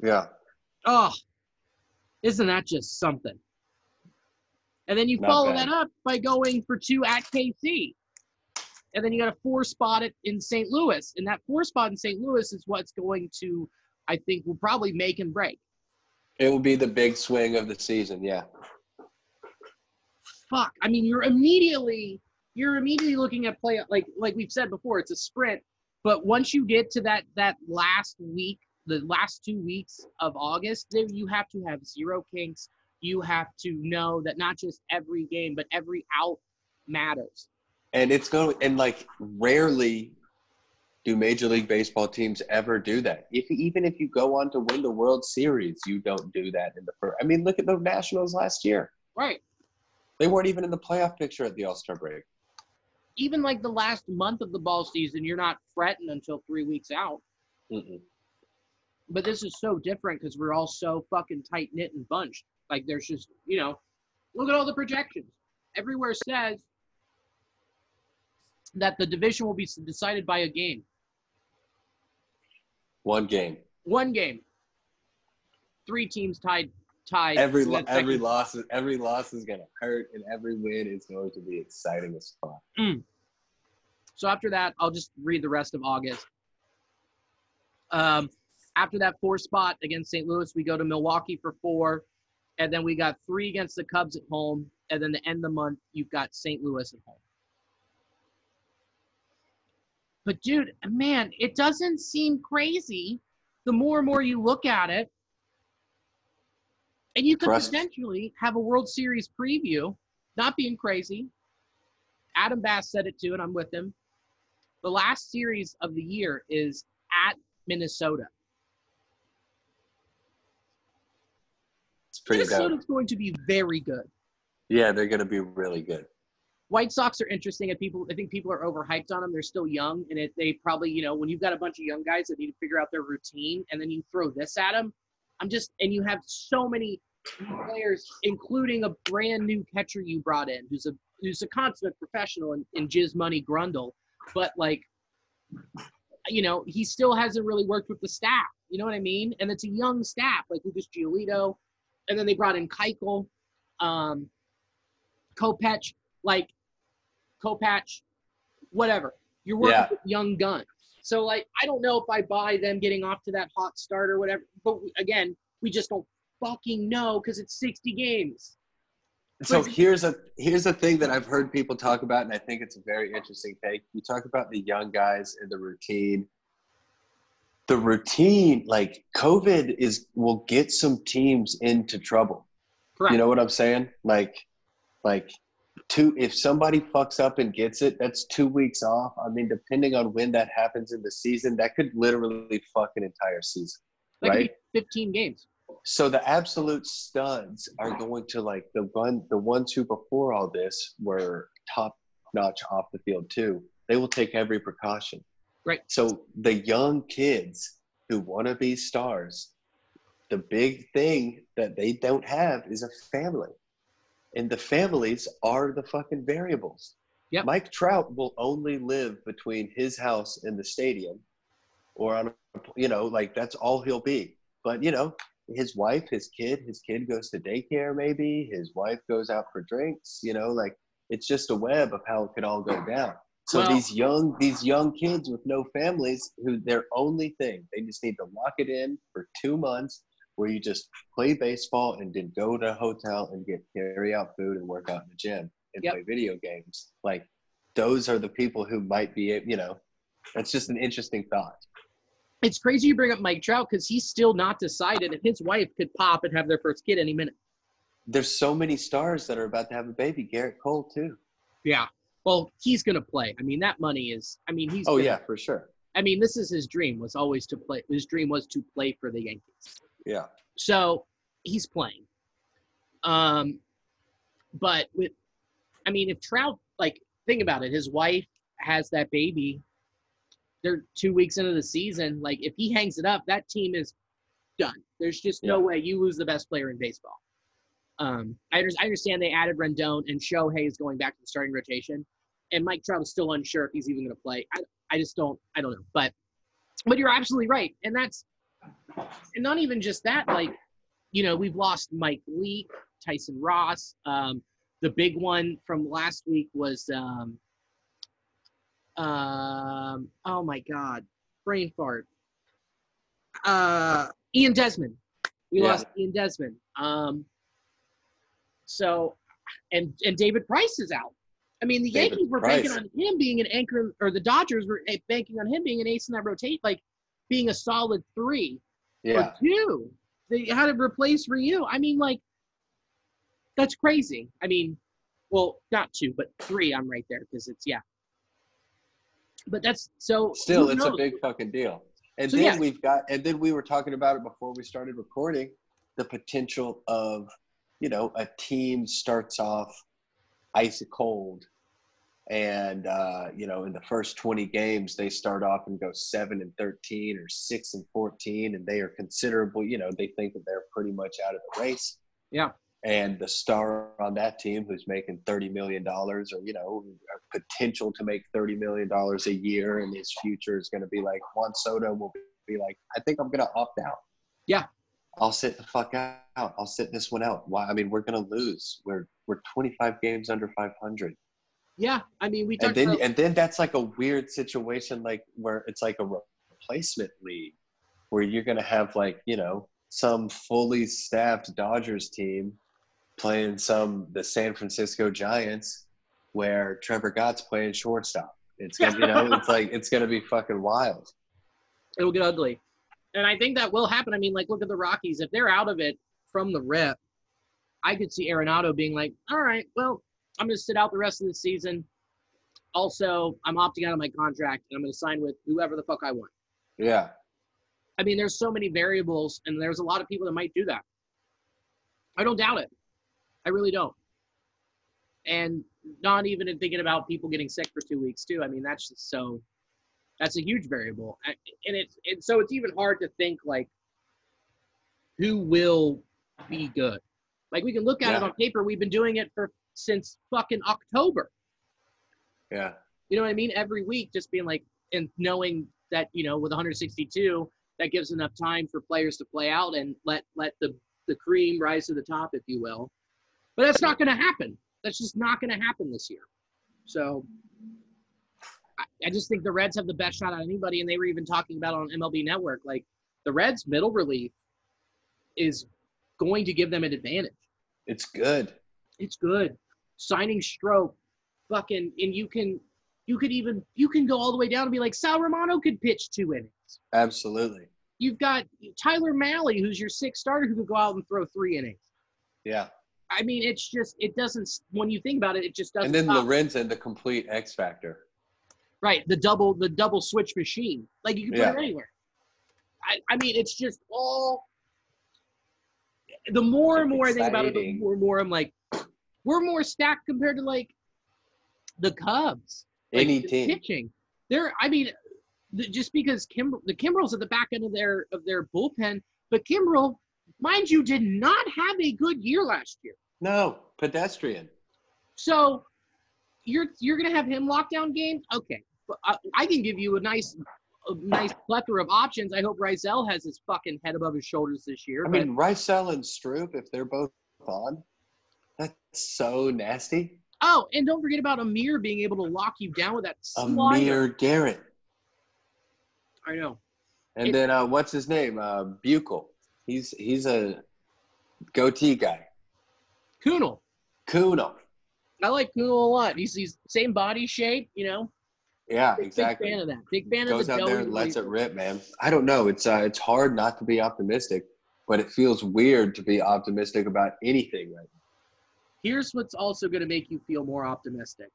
Yeah. Oh isn't that just something? And then you Not follow bad. that up by going for two at kc and then you got a four spot in st louis. And that four spot in st louis is what's going to i think will probably make and break. It will be the big swing of the season yeah fuck. I mean, you're immediately you're immediately looking at play like like we've said before, it's a sprint. But once you get to that that last week, the last two weeks of August, there you have to have zero kinks. You have to know that not just every game, but every out matters. and it's going and like rarely do Major League Baseball teams ever do that? If even if you go on to win the World Series, you don't do that in the first. I mean, look at the Nationals last year. Right. They weren't even in the playoff picture at the All Star break. Even like the last month of the ball season, you're not fretting until three weeks out. Mm-mm. But this is so different because we're all so fucking tight knit and bunched. Like there's just you know, look at all the projections. Everywhere says that the division will be decided by a game, One game. one game. Three teams tied. Tied. Every lo- every second- loss is every loss is gonna hurt, and every win is going to be exciting as fuck. So after that, I'll just read the rest of August. Um, after that four spot against St. Louis, we go to Milwaukee for four, and then we got three against the Cubs at home, and then the end of the month you've got St. Louis at home. But dude, man, it doesn't seem crazy. The more and more you look at it, and you could Trust. potentially have a World Series preview, not being crazy. Adam Bass said it too, and I'm with him. The last series of the year is at Minnesota. It's pretty dope. Minnesota's going to be very good. Yeah, they're gonna be really good. White Sox are interesting, and people I think people are overhyped on them. They're still young, and it, they probably you know when you've got a bunch of young guys that need to figure out their routine, and then you throw this at them. I'm just and you have so many players, including a brand new catcher you brought in, who's a who's a consummate professional in, in Jizz Money Grundle, but like, you know, he still hasn't really worked with the staff. You know what I mean? And it's a young staff, like Lucas Giolito, and then they brought in Keuchel, um, Kopech, like Kopach, whatever. You're working Yeah. with young guns. So like, I don't know if I buy them getting off to that hot start or whatever. But again, we just don't fucking know because it's 60 games. So But- here's a here's a thing that I've heard people talk about, and I think it's a very interesting take. You talk about the young guys and the routine. The routine, like COVID, is will get some teams into trouble. Correct. You know what I'm saying? Like, like two. If somebody fucks up and gets it, that's two weeks off. I mean, depending on when that happens in the season, that could literally fuck an entire season. that right. 15 games. So the absolute studs are going to like the one the ones who before all this were top notch off the field too. They will take every precaution. Right. So the young kids who want to be stars, the big thing that they don't have is a family. And the families are the fucking variables. Yep. Mike Trout will only live between his house and the stadium or on a, you know, like that's all he'll be. But you know, his wife, his kid, his kid goes to daycare maybe, his wife goes out for drinks, you know, like it's just a web of how it could all go down. So Well- these young these young kids with no families who their only thing, they just need to lock it in for 2 months where you just play baseball and then go to a hotel and get carry out food and work out in the gym and Yep. play video games. Like those are the people who might be, you know, that's just an interesting thought. It's crazy you bring up Mike Trout because he's still not decided, and his wife could pop and have their first kid any minute. There's so many stars that are about to have a baby. Gerrit Cole too. Yeah. Well, he's gonna play. I mean, that money is. I mean, he's. Oh gonna- yeah, for sure. I mean, this is his dream. Was always to play. His dream was to play for the Yankees. Yeah. So he's playing. Um, but with, I mean, if Trout, like, think about it, his wife has that baby. They're two weeks into the season. Like, if he hangs it up, that team is done. There's just no Yeah. way you lose the best player in baseball. Um, I, I understand they added Rendon and Shohei is going back to the starting rotation, and Mike Trout is still unsure if he's even going to play. I, I just don't, I don't know. But, but you're absolutely right, and that's, and not even just that. Like, you know, we've lost Mike Leake, Tyson Ross. Um, the big one from last week was, um, um, oh my God, brain fart. Uh, Ian Desmond. We Yeah. lost Ian Desmond. Um, so, and and David Price is out. I mean, the David Yankees were banking on him being an anchor, or the Dodgers were eh, banking on him being an ace in that rotate, like being a solid three Yeah. or two. They had to replace Ryu. I mean, like, that's crazy. I mean, well, not two, but three. I'm right there because it's yeah. But that's so. Still, it's a big fucking deal. And So, then yeah. we've got, and then we were talking about it before we started recording, the potential of, you know, a team starts off icy cold, and uh, you know, in the first twenty games they start off and go seven and thirteen or six and fourteen, and they are considerable. You know, they think that they're pretty much out of the race. Yeah. And the star on that team who's making thirty million dollars, or you know, potential to make thirty million dollars a year, and his future is going to be like Juan Soto will be like, I think I'm going to opt out. Yeah. I'll sit the fuck out. I'll sit this one out. Why? I mean, we're going to lose. We're we're 25 games under 500, Yeah, I mean, we and then about. and then that's like a weird situation, like where it's like a replacement league, where you're going to have like you know some fully staffed Dodgers team playing some the San Francisco Giants, where Trevor Gott's playing shortstop. It's gonna, you know, it's like it's gonna be fucking wild. it'll get ugly. And I think that will happen. I mean, like, look at the Rockies. If they're out of it from the rip, I could see Arenado being like, all right, well, I'm going to sit out the rest of the season. Also, I'm opting out of my contract and I'm going to sign with whoever the fuck I want. Yeah, I mean, there's so many variables, and there's a lot of people that might do that. I don't doubt it. I really don't. And not even in thinking about people getting sick for two weeks too. I mean, that's just so. That's a huge variable, and it's and so it's even hard to think like who will be good. Like we can look at it on paper. We've been doing it for since fucking October. yeah, You know what I mean? Every week, just being like, and knowing that you know, with 162, that gives enough time for players to play out and let let the the cream rise to the top, if you will. But that's not going to happen. That's just not going to happen this year. So I, I just think the Reds have the best shot on anybody, and they were even talking about on MLB Network, like the Reds' middle relief is going to give them an advantage. it's good. It's good. Signing Stroke, fucking, and you can, you could even, you can go all the way down and be like, Sal Romano could pitch two innings. Absolutely. You've got Tyler Mahle, who's your sixth starter, who could go out and throw three innings. Yeah, I mean, it's just, it doesn't, when you think about it, it just doesn't. and then stop. Lorenzen, the complete X factor. right, the double, the double switch machine. Like you can put Yeah. it anywhere. I, I mean, it's just all. The more and more I think about it, the more and more I'm like, we're more stacked compared to like the Cubs. like, Any team. pitching. They're, I mean, the, just because Kim, the Kimbrels at the back end of their of their bullpen, but Kimbrel, mind you, did not have a good year last year. No, pedestrian. So you're you're gonna have him lockdown game. okay? But I, I can give you a nice a nice plethora of options. I hope Raisel has his fucking head above his shoulders this year. I mean, Raisel and Strop, if they're both on, that's so nasty. oh, and don't forget about Amir being able to lock you down with that slider. Amir Garrett. I know. And It- then uh, what's his name? Uh, Buchel. He's he's a goatee guy. Kuhnel. Kuno. I like Kuhnel a lot. He's he's same body shape, you know. Yeah, exactly. big fan of that. Big fan of Goes the out there and lets it rip, man. I don't know. It's uh, it's hard not to be optimistic, but it feels weird to be optimistic about anything right now. Here's what's also going to make you feel more optimistic.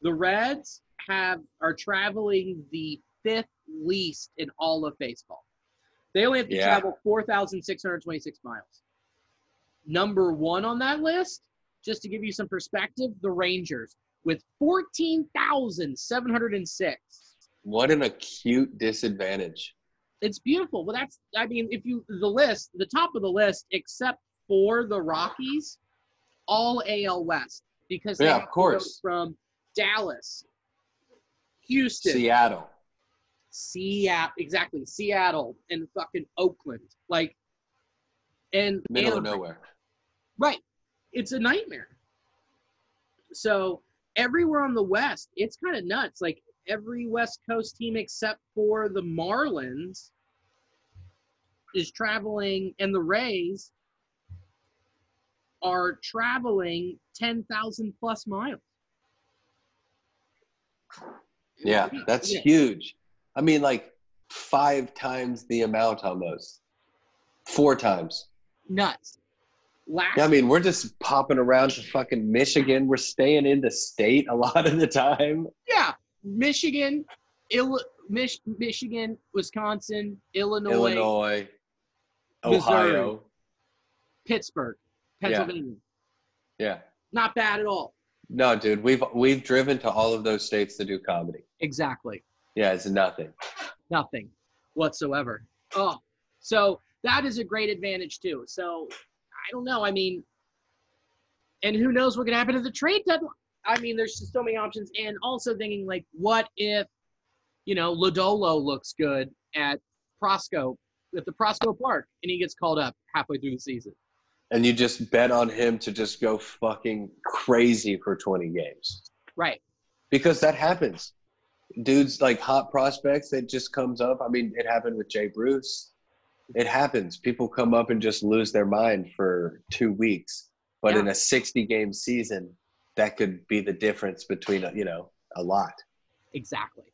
The Reds have are traveling the fifth least in all of baseball. They only have to Yeah. travel 4,626 miles. Number one on that list, just to give you some perspective, the Rangers with 14,706. What an acute disadvantage. It's beautiful. Well, that's I mean, if you the list, the top of the list, except for the Rockies, all AL West because Yeah, of course. from Dallas, Houston, Seattle. Seattle, exactly Seattle, and fucking Oakland, like, and Middle of nowhere. Right. It's a nightmare. So everywhere on the West, it's kind of nuts. Like every West Coast team except for the Marlins is traveling, and the Rays are traveling 10,000 plus miles. Yeah, that's Yeah. huge. I mean, like five times the amount almost. Four times. Nuts. Last Yeah, I mean, we're just popping around to fucking Michigan. We're staying in the state a lot of the time. Yeah. Michigan, Ill, Mich, Michigan, Wisconsin, Illinois, Illinois, Missouri. Ohio. Pittsburgh, Pennsylvania. Yeah. Not bad at all. No, dude, we've we've driven to all of those states to do comedy. Exactly. Yeah, it's nothing. Nothing whatsoever. Oh, so that is a great advantage too. So I don't know. I mean, and who knows what could happen to the trade deadline? I mean, there's just so many options. And also thinking like, what if, you know, Lodolo looks good at Prasco at the Prasco Park and he gets called up halfway through the season? And you just bet on him to just go fucking crazy for 20 games. Right. Because that happens. Dudes like hot prospects, that just comes up. I mean, it happened with Jay Bruce. It happens. People come up and just lose their mind for two weeks. But in a 60 game season, that could be the difference between, you know, a lot. Exactly.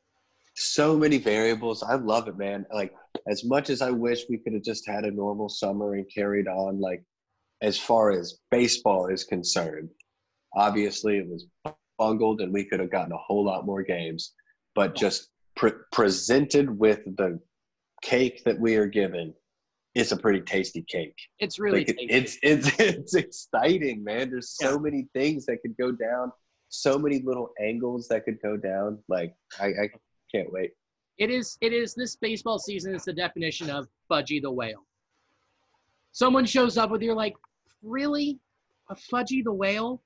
so many variables. I love it, man. Like as much as I wish we could have just had a normal summer and carried on, like as far as baseball is concerned, obviously it was bungled and we could have gotten a whole lot more games. But oh. just pre- presented with the cake that we are given, it's a pretty tasty cake. It's really Like, it- it's it's [laughs] it's exciting, man. There's so Yeah. many things that could go down, so many little angles that could go down. Like I, I can't wait. It is. It is. This baseball season is the definition of Fudgie the whale. Someone shows up with you're like, really, a Fudgie the whale,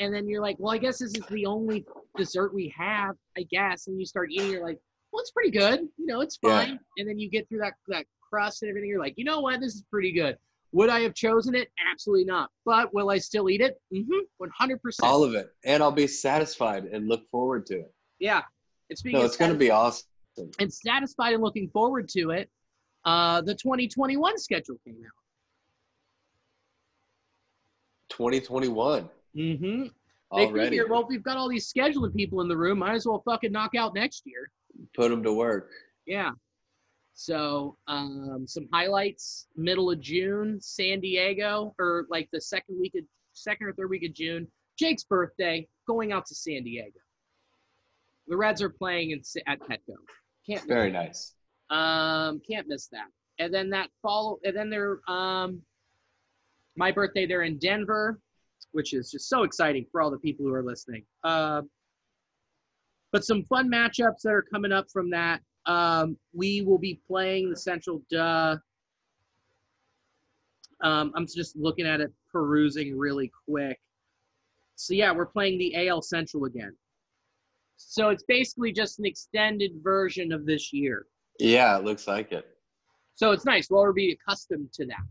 and then you're like, well, I guess this is the only dessert we have, I guess. And you start eating, you're like, well, it's pretty good. You know, it's Yeah. fine. And then you get through that that crust and everything. You're like, you know what, this is pretty good. Would I have chosen it? Absolutely not. But will I still eat it? Mm-hmm. 100%. all of it and i'll be satisfied and look forward to it yeah. It's speaking no it's going to be awesome and satisfied and looking forward to it. Uh, the 2021 schedule came out. 2021 Mm-hmm. They already figure, well, if we've got all these scheduling people in the room, might as well fucking knock out next year. put them to work Yeah. So, um, some highlights: middle of June, San Diego, or like the second week of second or third week of June. Jake's birthday, going out to San Diego. The Reds are playing in, at Petco. Can't very nice Um, can't miss that. And then that follow, and then they're um, my birthday. They're in Denver, which is just so exciting for all the people who are listening. Uh, but some fun matchups that are coming up from that. Um, we will be playing the Central Duh. Um, I'm just looking at it, perusing really quick. So yeah, we're playing the AL Central again. So it's basically just an extended version of this year. yeah it looks like it So it's nice. We'll be accustomed to that.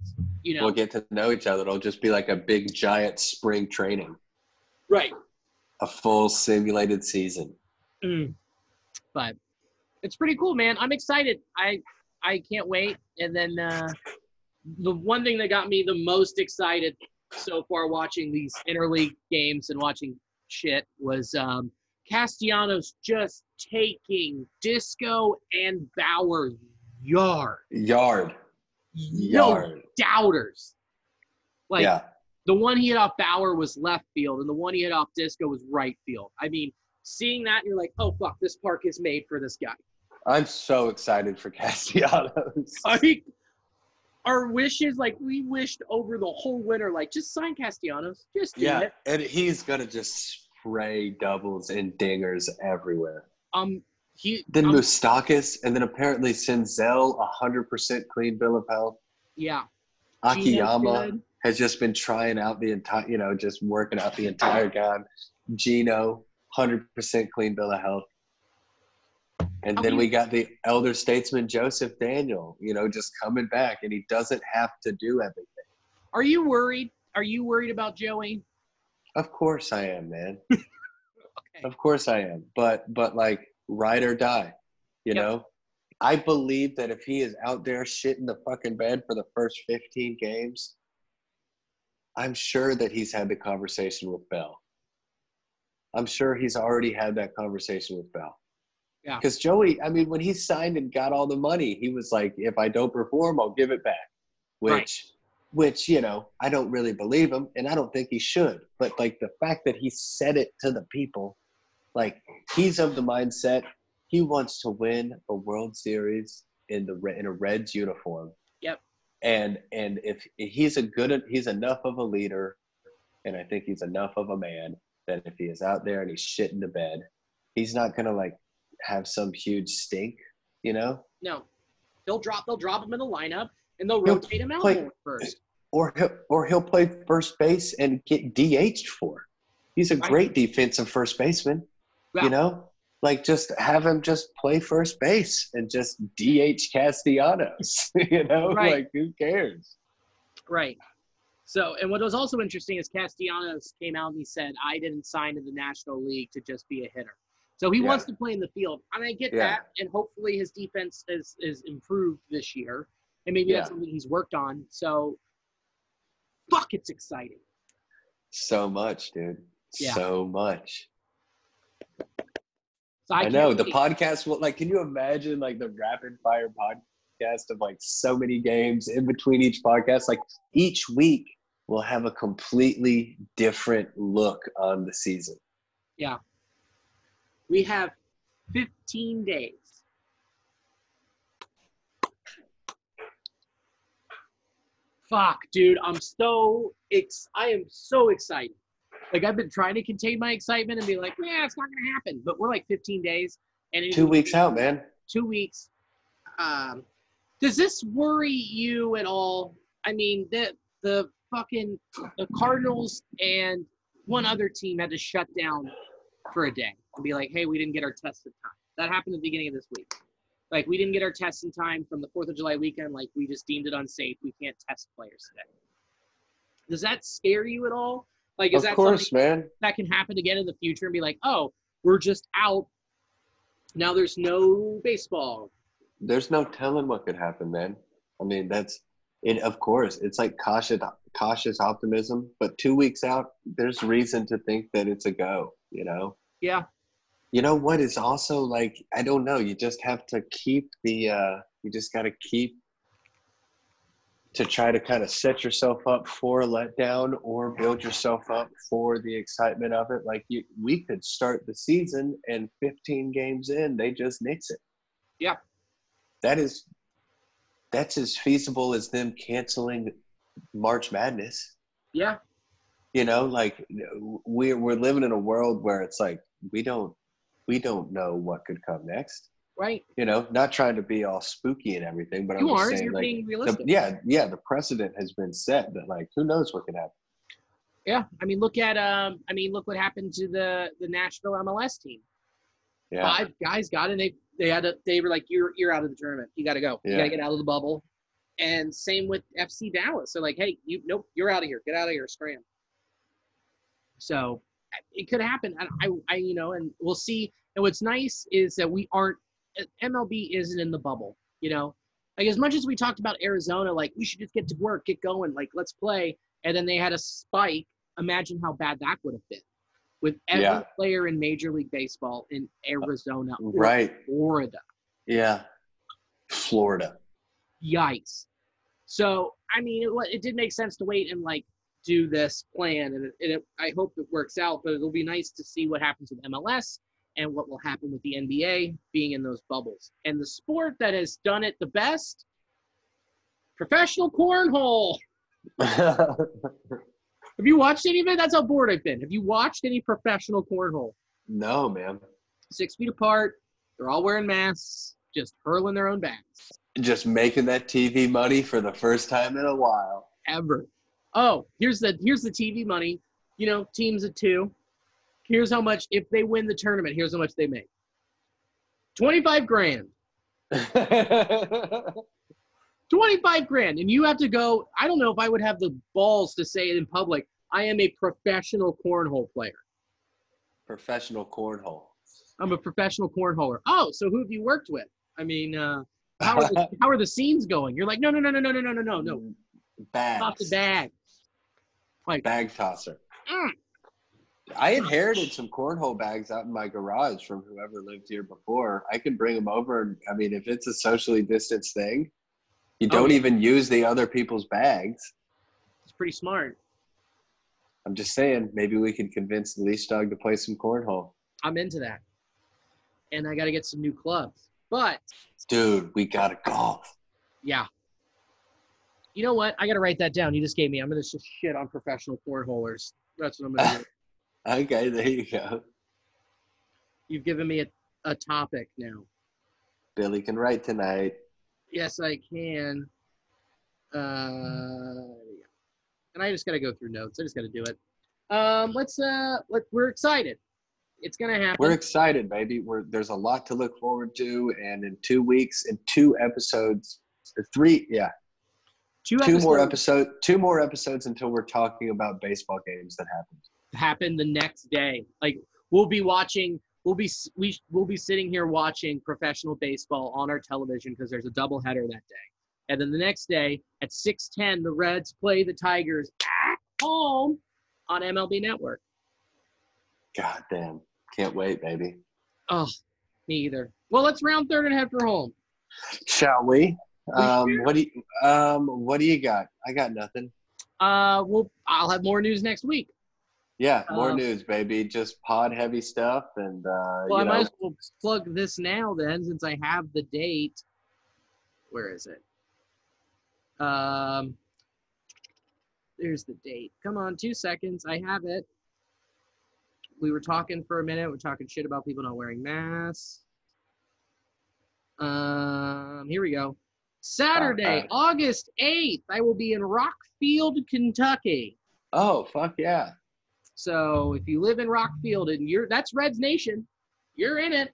You know, we'll get to know each other it'll just be like a big giant spring training right? a full simulated season Mm. But it's pretty cool, man. I'm excited. I I can't wait. And then uh, the one thing that got me the most excited so far watching these interleague games and watching shit was um, Castellanos just taking Disco and Bauer yard. yard No yard doubters. Like yeah the one he hit off Bauer was left field, and the one he hit off Disco was right field. I mean, seeing that, you're like, oh fuck, this park is made for this guy. i'm so excited for castellanos [laughs] I mean, our wishes, like we wished over the whole winter, like just sign Castellanos, just yeah it. and he's gonna just spray doubles and dingers everywhere Um, he, then um, Moustakas, and then apparently Senzel, hundred percent clean bill of health. yeah, Akiyama has just been trying out the entire, you know, just working out the entire game. Gino, hundred percent clean bill of health. And I then mean- we got the elder statesman Joseph Daniel, you know, just coming back, and he doesn't have to do everything. Are you worried? Are you worried about Joey? Of course I am, man. [laughs] Okay. Of course I am. But but like ride or die. You Yep. know? I believe that if he is out there shitting the fucking bed for the first 15 games, I'm sure that he's had the conversation with Bell. I'm sure he's already had that conversation with Bell. Yeah. Because Joey, I mean, when he signed and got all the money, he was like, if I don't perform, I'll give it back. Which Right. which, you know, I don't really believe him and I don't think he should. But like the fact that he said it to the people Like he's of the mindset he wants to win a World Series in the in a Reds uniform. Yep. And and if he's a good he's enough of a leader, and I think he's enough of a man that if he is out there and he's shitting the bed, he's not gonna like have some huge stink, you know. No, they'll drop. They'll drop him in the lineup, and they'll He'll rotate him out play- first. or he'll, or he'll play first base and get DH'd for. He's a Right. great defensive first baseman. Yeah. You know, like just have him just play first base and just DH Castellanos. [laughs] you know, Right. like who cares? Right. So, and what was also interesting is Castellanos came out and he said, "I didn't sign to the National League to just be a hitter." So he Yeah. wants to play in the field, and I get Yeah. that. And hopefully his defense is is improved this year, and maybe that's something he's worked on. So, fuck, it's exciting. So much, dude. Yeah. So much. So I, can't know the wait. podcast will like. Can you imagine like the rapid fire podcast of like so many games in between each podcast? Like each week will have a completely different look on the season. Yeah, we have 15 days. Fuck, dude, I'm so ex- I am so excited. Like I've been trying to contain my excitement and be like, yeah, it's not gonna happen. But we're like 15 days and Two weeks out, man. Two weeks. Um, does this worry you at all? I mean, the the fucking the Cardinals and one other team had to shut down for a day and be like, hey, we didn't get our test in time. That happened at the beginning of this week. Like, we didn't get our tests in time from the 4th of July weekend. Like, we just deemed it unsafe. We can't test players today. Does that scare you at all? Like, is Of that course, something man. that can happen again in the future and be like, oh, we're just out. Now there's no baseball. There's no telling what could happen, man. I mean, that's it. Of course, it's like cautious, cautious optimism. But two weeks out, there's reason to think that it's a go. You know. Yeah. You know what is also like I don't know. You just have to keep the. uh You just got to keep to try to kind of set yourself up for a letdown or build yourself up for the excitement of it. Like you, we could start the season and 15 games in, they just nix it. Yeah. That is, that's as feasible as them canceling March Madness. Yeah. You know, like we're we're living in a world where it's like we don't we don't know what could come next. Right. You know, not trying to be all spooky and everything, but You I'm aren't. saying, You're like, being the, yeah, yeah, the precedent has been set that like who knows what could happen. Yeah. I mean, look at um. I mean, look what happened to the the Nashville MLS team. Yeah, Five guys got it. And they they had a, They were like, "You're you're out of the tournament. You got to go. You got to get out of the bubble." And same with FC Dallas. They're like, "Hey, you nope, you're out of here. Get out of here, scram." So it could happen. And I, I, you know, and we'll see. And what's nice is that we aren't. MLB isn't in the bubble. You know, like as much as we talked about Arizona, like we should just get to work, get going, like let's play. And then they had a spike. Imagine how bad that would have been with every Yeah. player in Major League Baseball in Arizona or right. Florida. Yeah, Florida. Yikes. So, I mean, it, it did make sense to wait and like do this plan, and, it, and it, I hope it works out. But it'll be nice to see what happens with MLS and what will happen with the NBA being in those bubbles. And the sport that has done it the best, professional cornhole. [laughs] Have you watched any of it? That's how bored I've been. Have you watched any professional cornhole? no, man. Six feet apart, they're all wearing masks, just hurling their own bags. Just making that TV money for the first time in a while. ever. Oh, here's the here's the TV money. You know, teams of two. Here's how much if they win the tournament. Here's how much they make. Twenty-five grand. [laughs] Twenty-five grand, and you have to go. I don't know if I would have the balls to say it in public. I am a professional cornhole player. Professional cornhole. I'm a professional cornholer. Oh, so who have you worked with? I mean, uh, how are the, [laughs] how are the scenes going? You're like, no, no, no, no, no, no, no, no, no, no. Bags. Top the bag. Like, Bag tosser. Mm. I inherited some cornhole bags out in my garage from whoever lived here before. I can bring them over. And I mean, if it's a socially distanced thing, you Oh, don't yeah. even use the other people's bags. it's pretty smart. I'm just saying, maybe we can convince the leash dog to play some cornhole. I'm into that. And I got to get some new clubs. But Dude, we gotta golf. yeah. You know what? I got to write that down. You just gave me. I'm going to just shit on professional cornholers. That's what I'm going [laughs] to do. Okay, there you go. You've given me a, a topic now. Billy can write tonight. Yes, I can. Uh, and I just got to go through notes. I just got to do it. Um, let's uh, let we're excited. It's gonna happen. We're excited, baby. We're there's a lot to look forward to, and in two weeks, in two episodes, three, yeah, two, two more episode, two more episodes until we're talking about baseball games that happened. Happen the next day. Like we'll be watching. We'll be we we'll be sitting here watching professional baseball on our television because there's a doubleheader that day. And then the next day at 6:10, the Reds play the Tigers at home on MLB Network. God damn, can't wait, baby. Oh, me either. Well, let's round third and head for home. Shall we? We Um, what do you, um, what do you got? I got nothing. Uh, well, I'll have more news next week. Yeah, more Um, news, baby. Just pod heavy stuff, and uh, Well, I you might as well plug this now then, since I have the date. Where is it? Um, there's the date. Come on, two seconds. I have it. We were talking for a minute. We're talking shit about people not wearing masks. Um, here we go. Saturday, Okay. August 8th, I will be in Rockfield, Kentucky. oh fuck yeah, So if you live in Rockfield and you're that's Reds Nation, you're in it.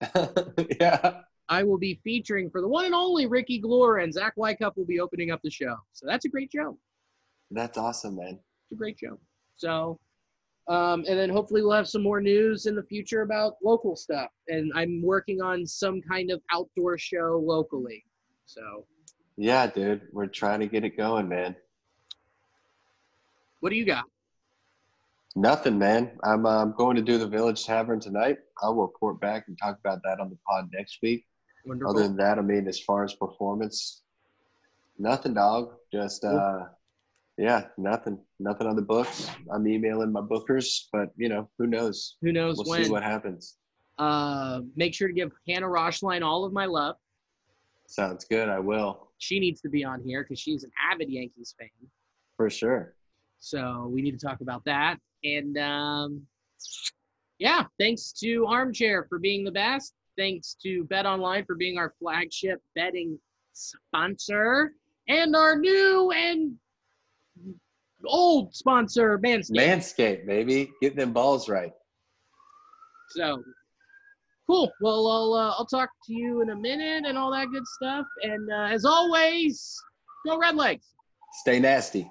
[laughs] yeah. I will be featuring for the one and only Ricky Glore and Zach Wycup will be opening up the show. So that's a great show. That's awesome, man. It's a great show. So, um, and then hopefully we'll have some more news in the future about local stuff. And I'm working on some kind of outdoor show locally. So, Yeah, dude, we're trying to get it going, man. what do you got? Nothing, man. I'm uh, going to do the Village Tavern tonight. I'll report back and talk about that on the pod next week. Wonderful. Other than that, I mean, as far as performance, nothing, dog. Just uh, yeah, nothing, nothing on the books. I'm emailing my bookers, but you know, who knows? Who knows We'll when? see what happens. uh, make sure to give Hannah Roshline all of my love. Sounds good. I will She needs to be on here because she's an avid Yankees fan. for sure. So we need to talk about that. And um, yeah, thanks to Armchair for being the best. Thanks to Bet Online for being our flagship betting sponsor. And our new and old sponsor, Manscaped. Manscaped, baby, getting them balls right. So cool. Well, I'll, uh, I'll talk to you in a minute and all that good stuff. And uh, as always, go Red Legs Stay nasty.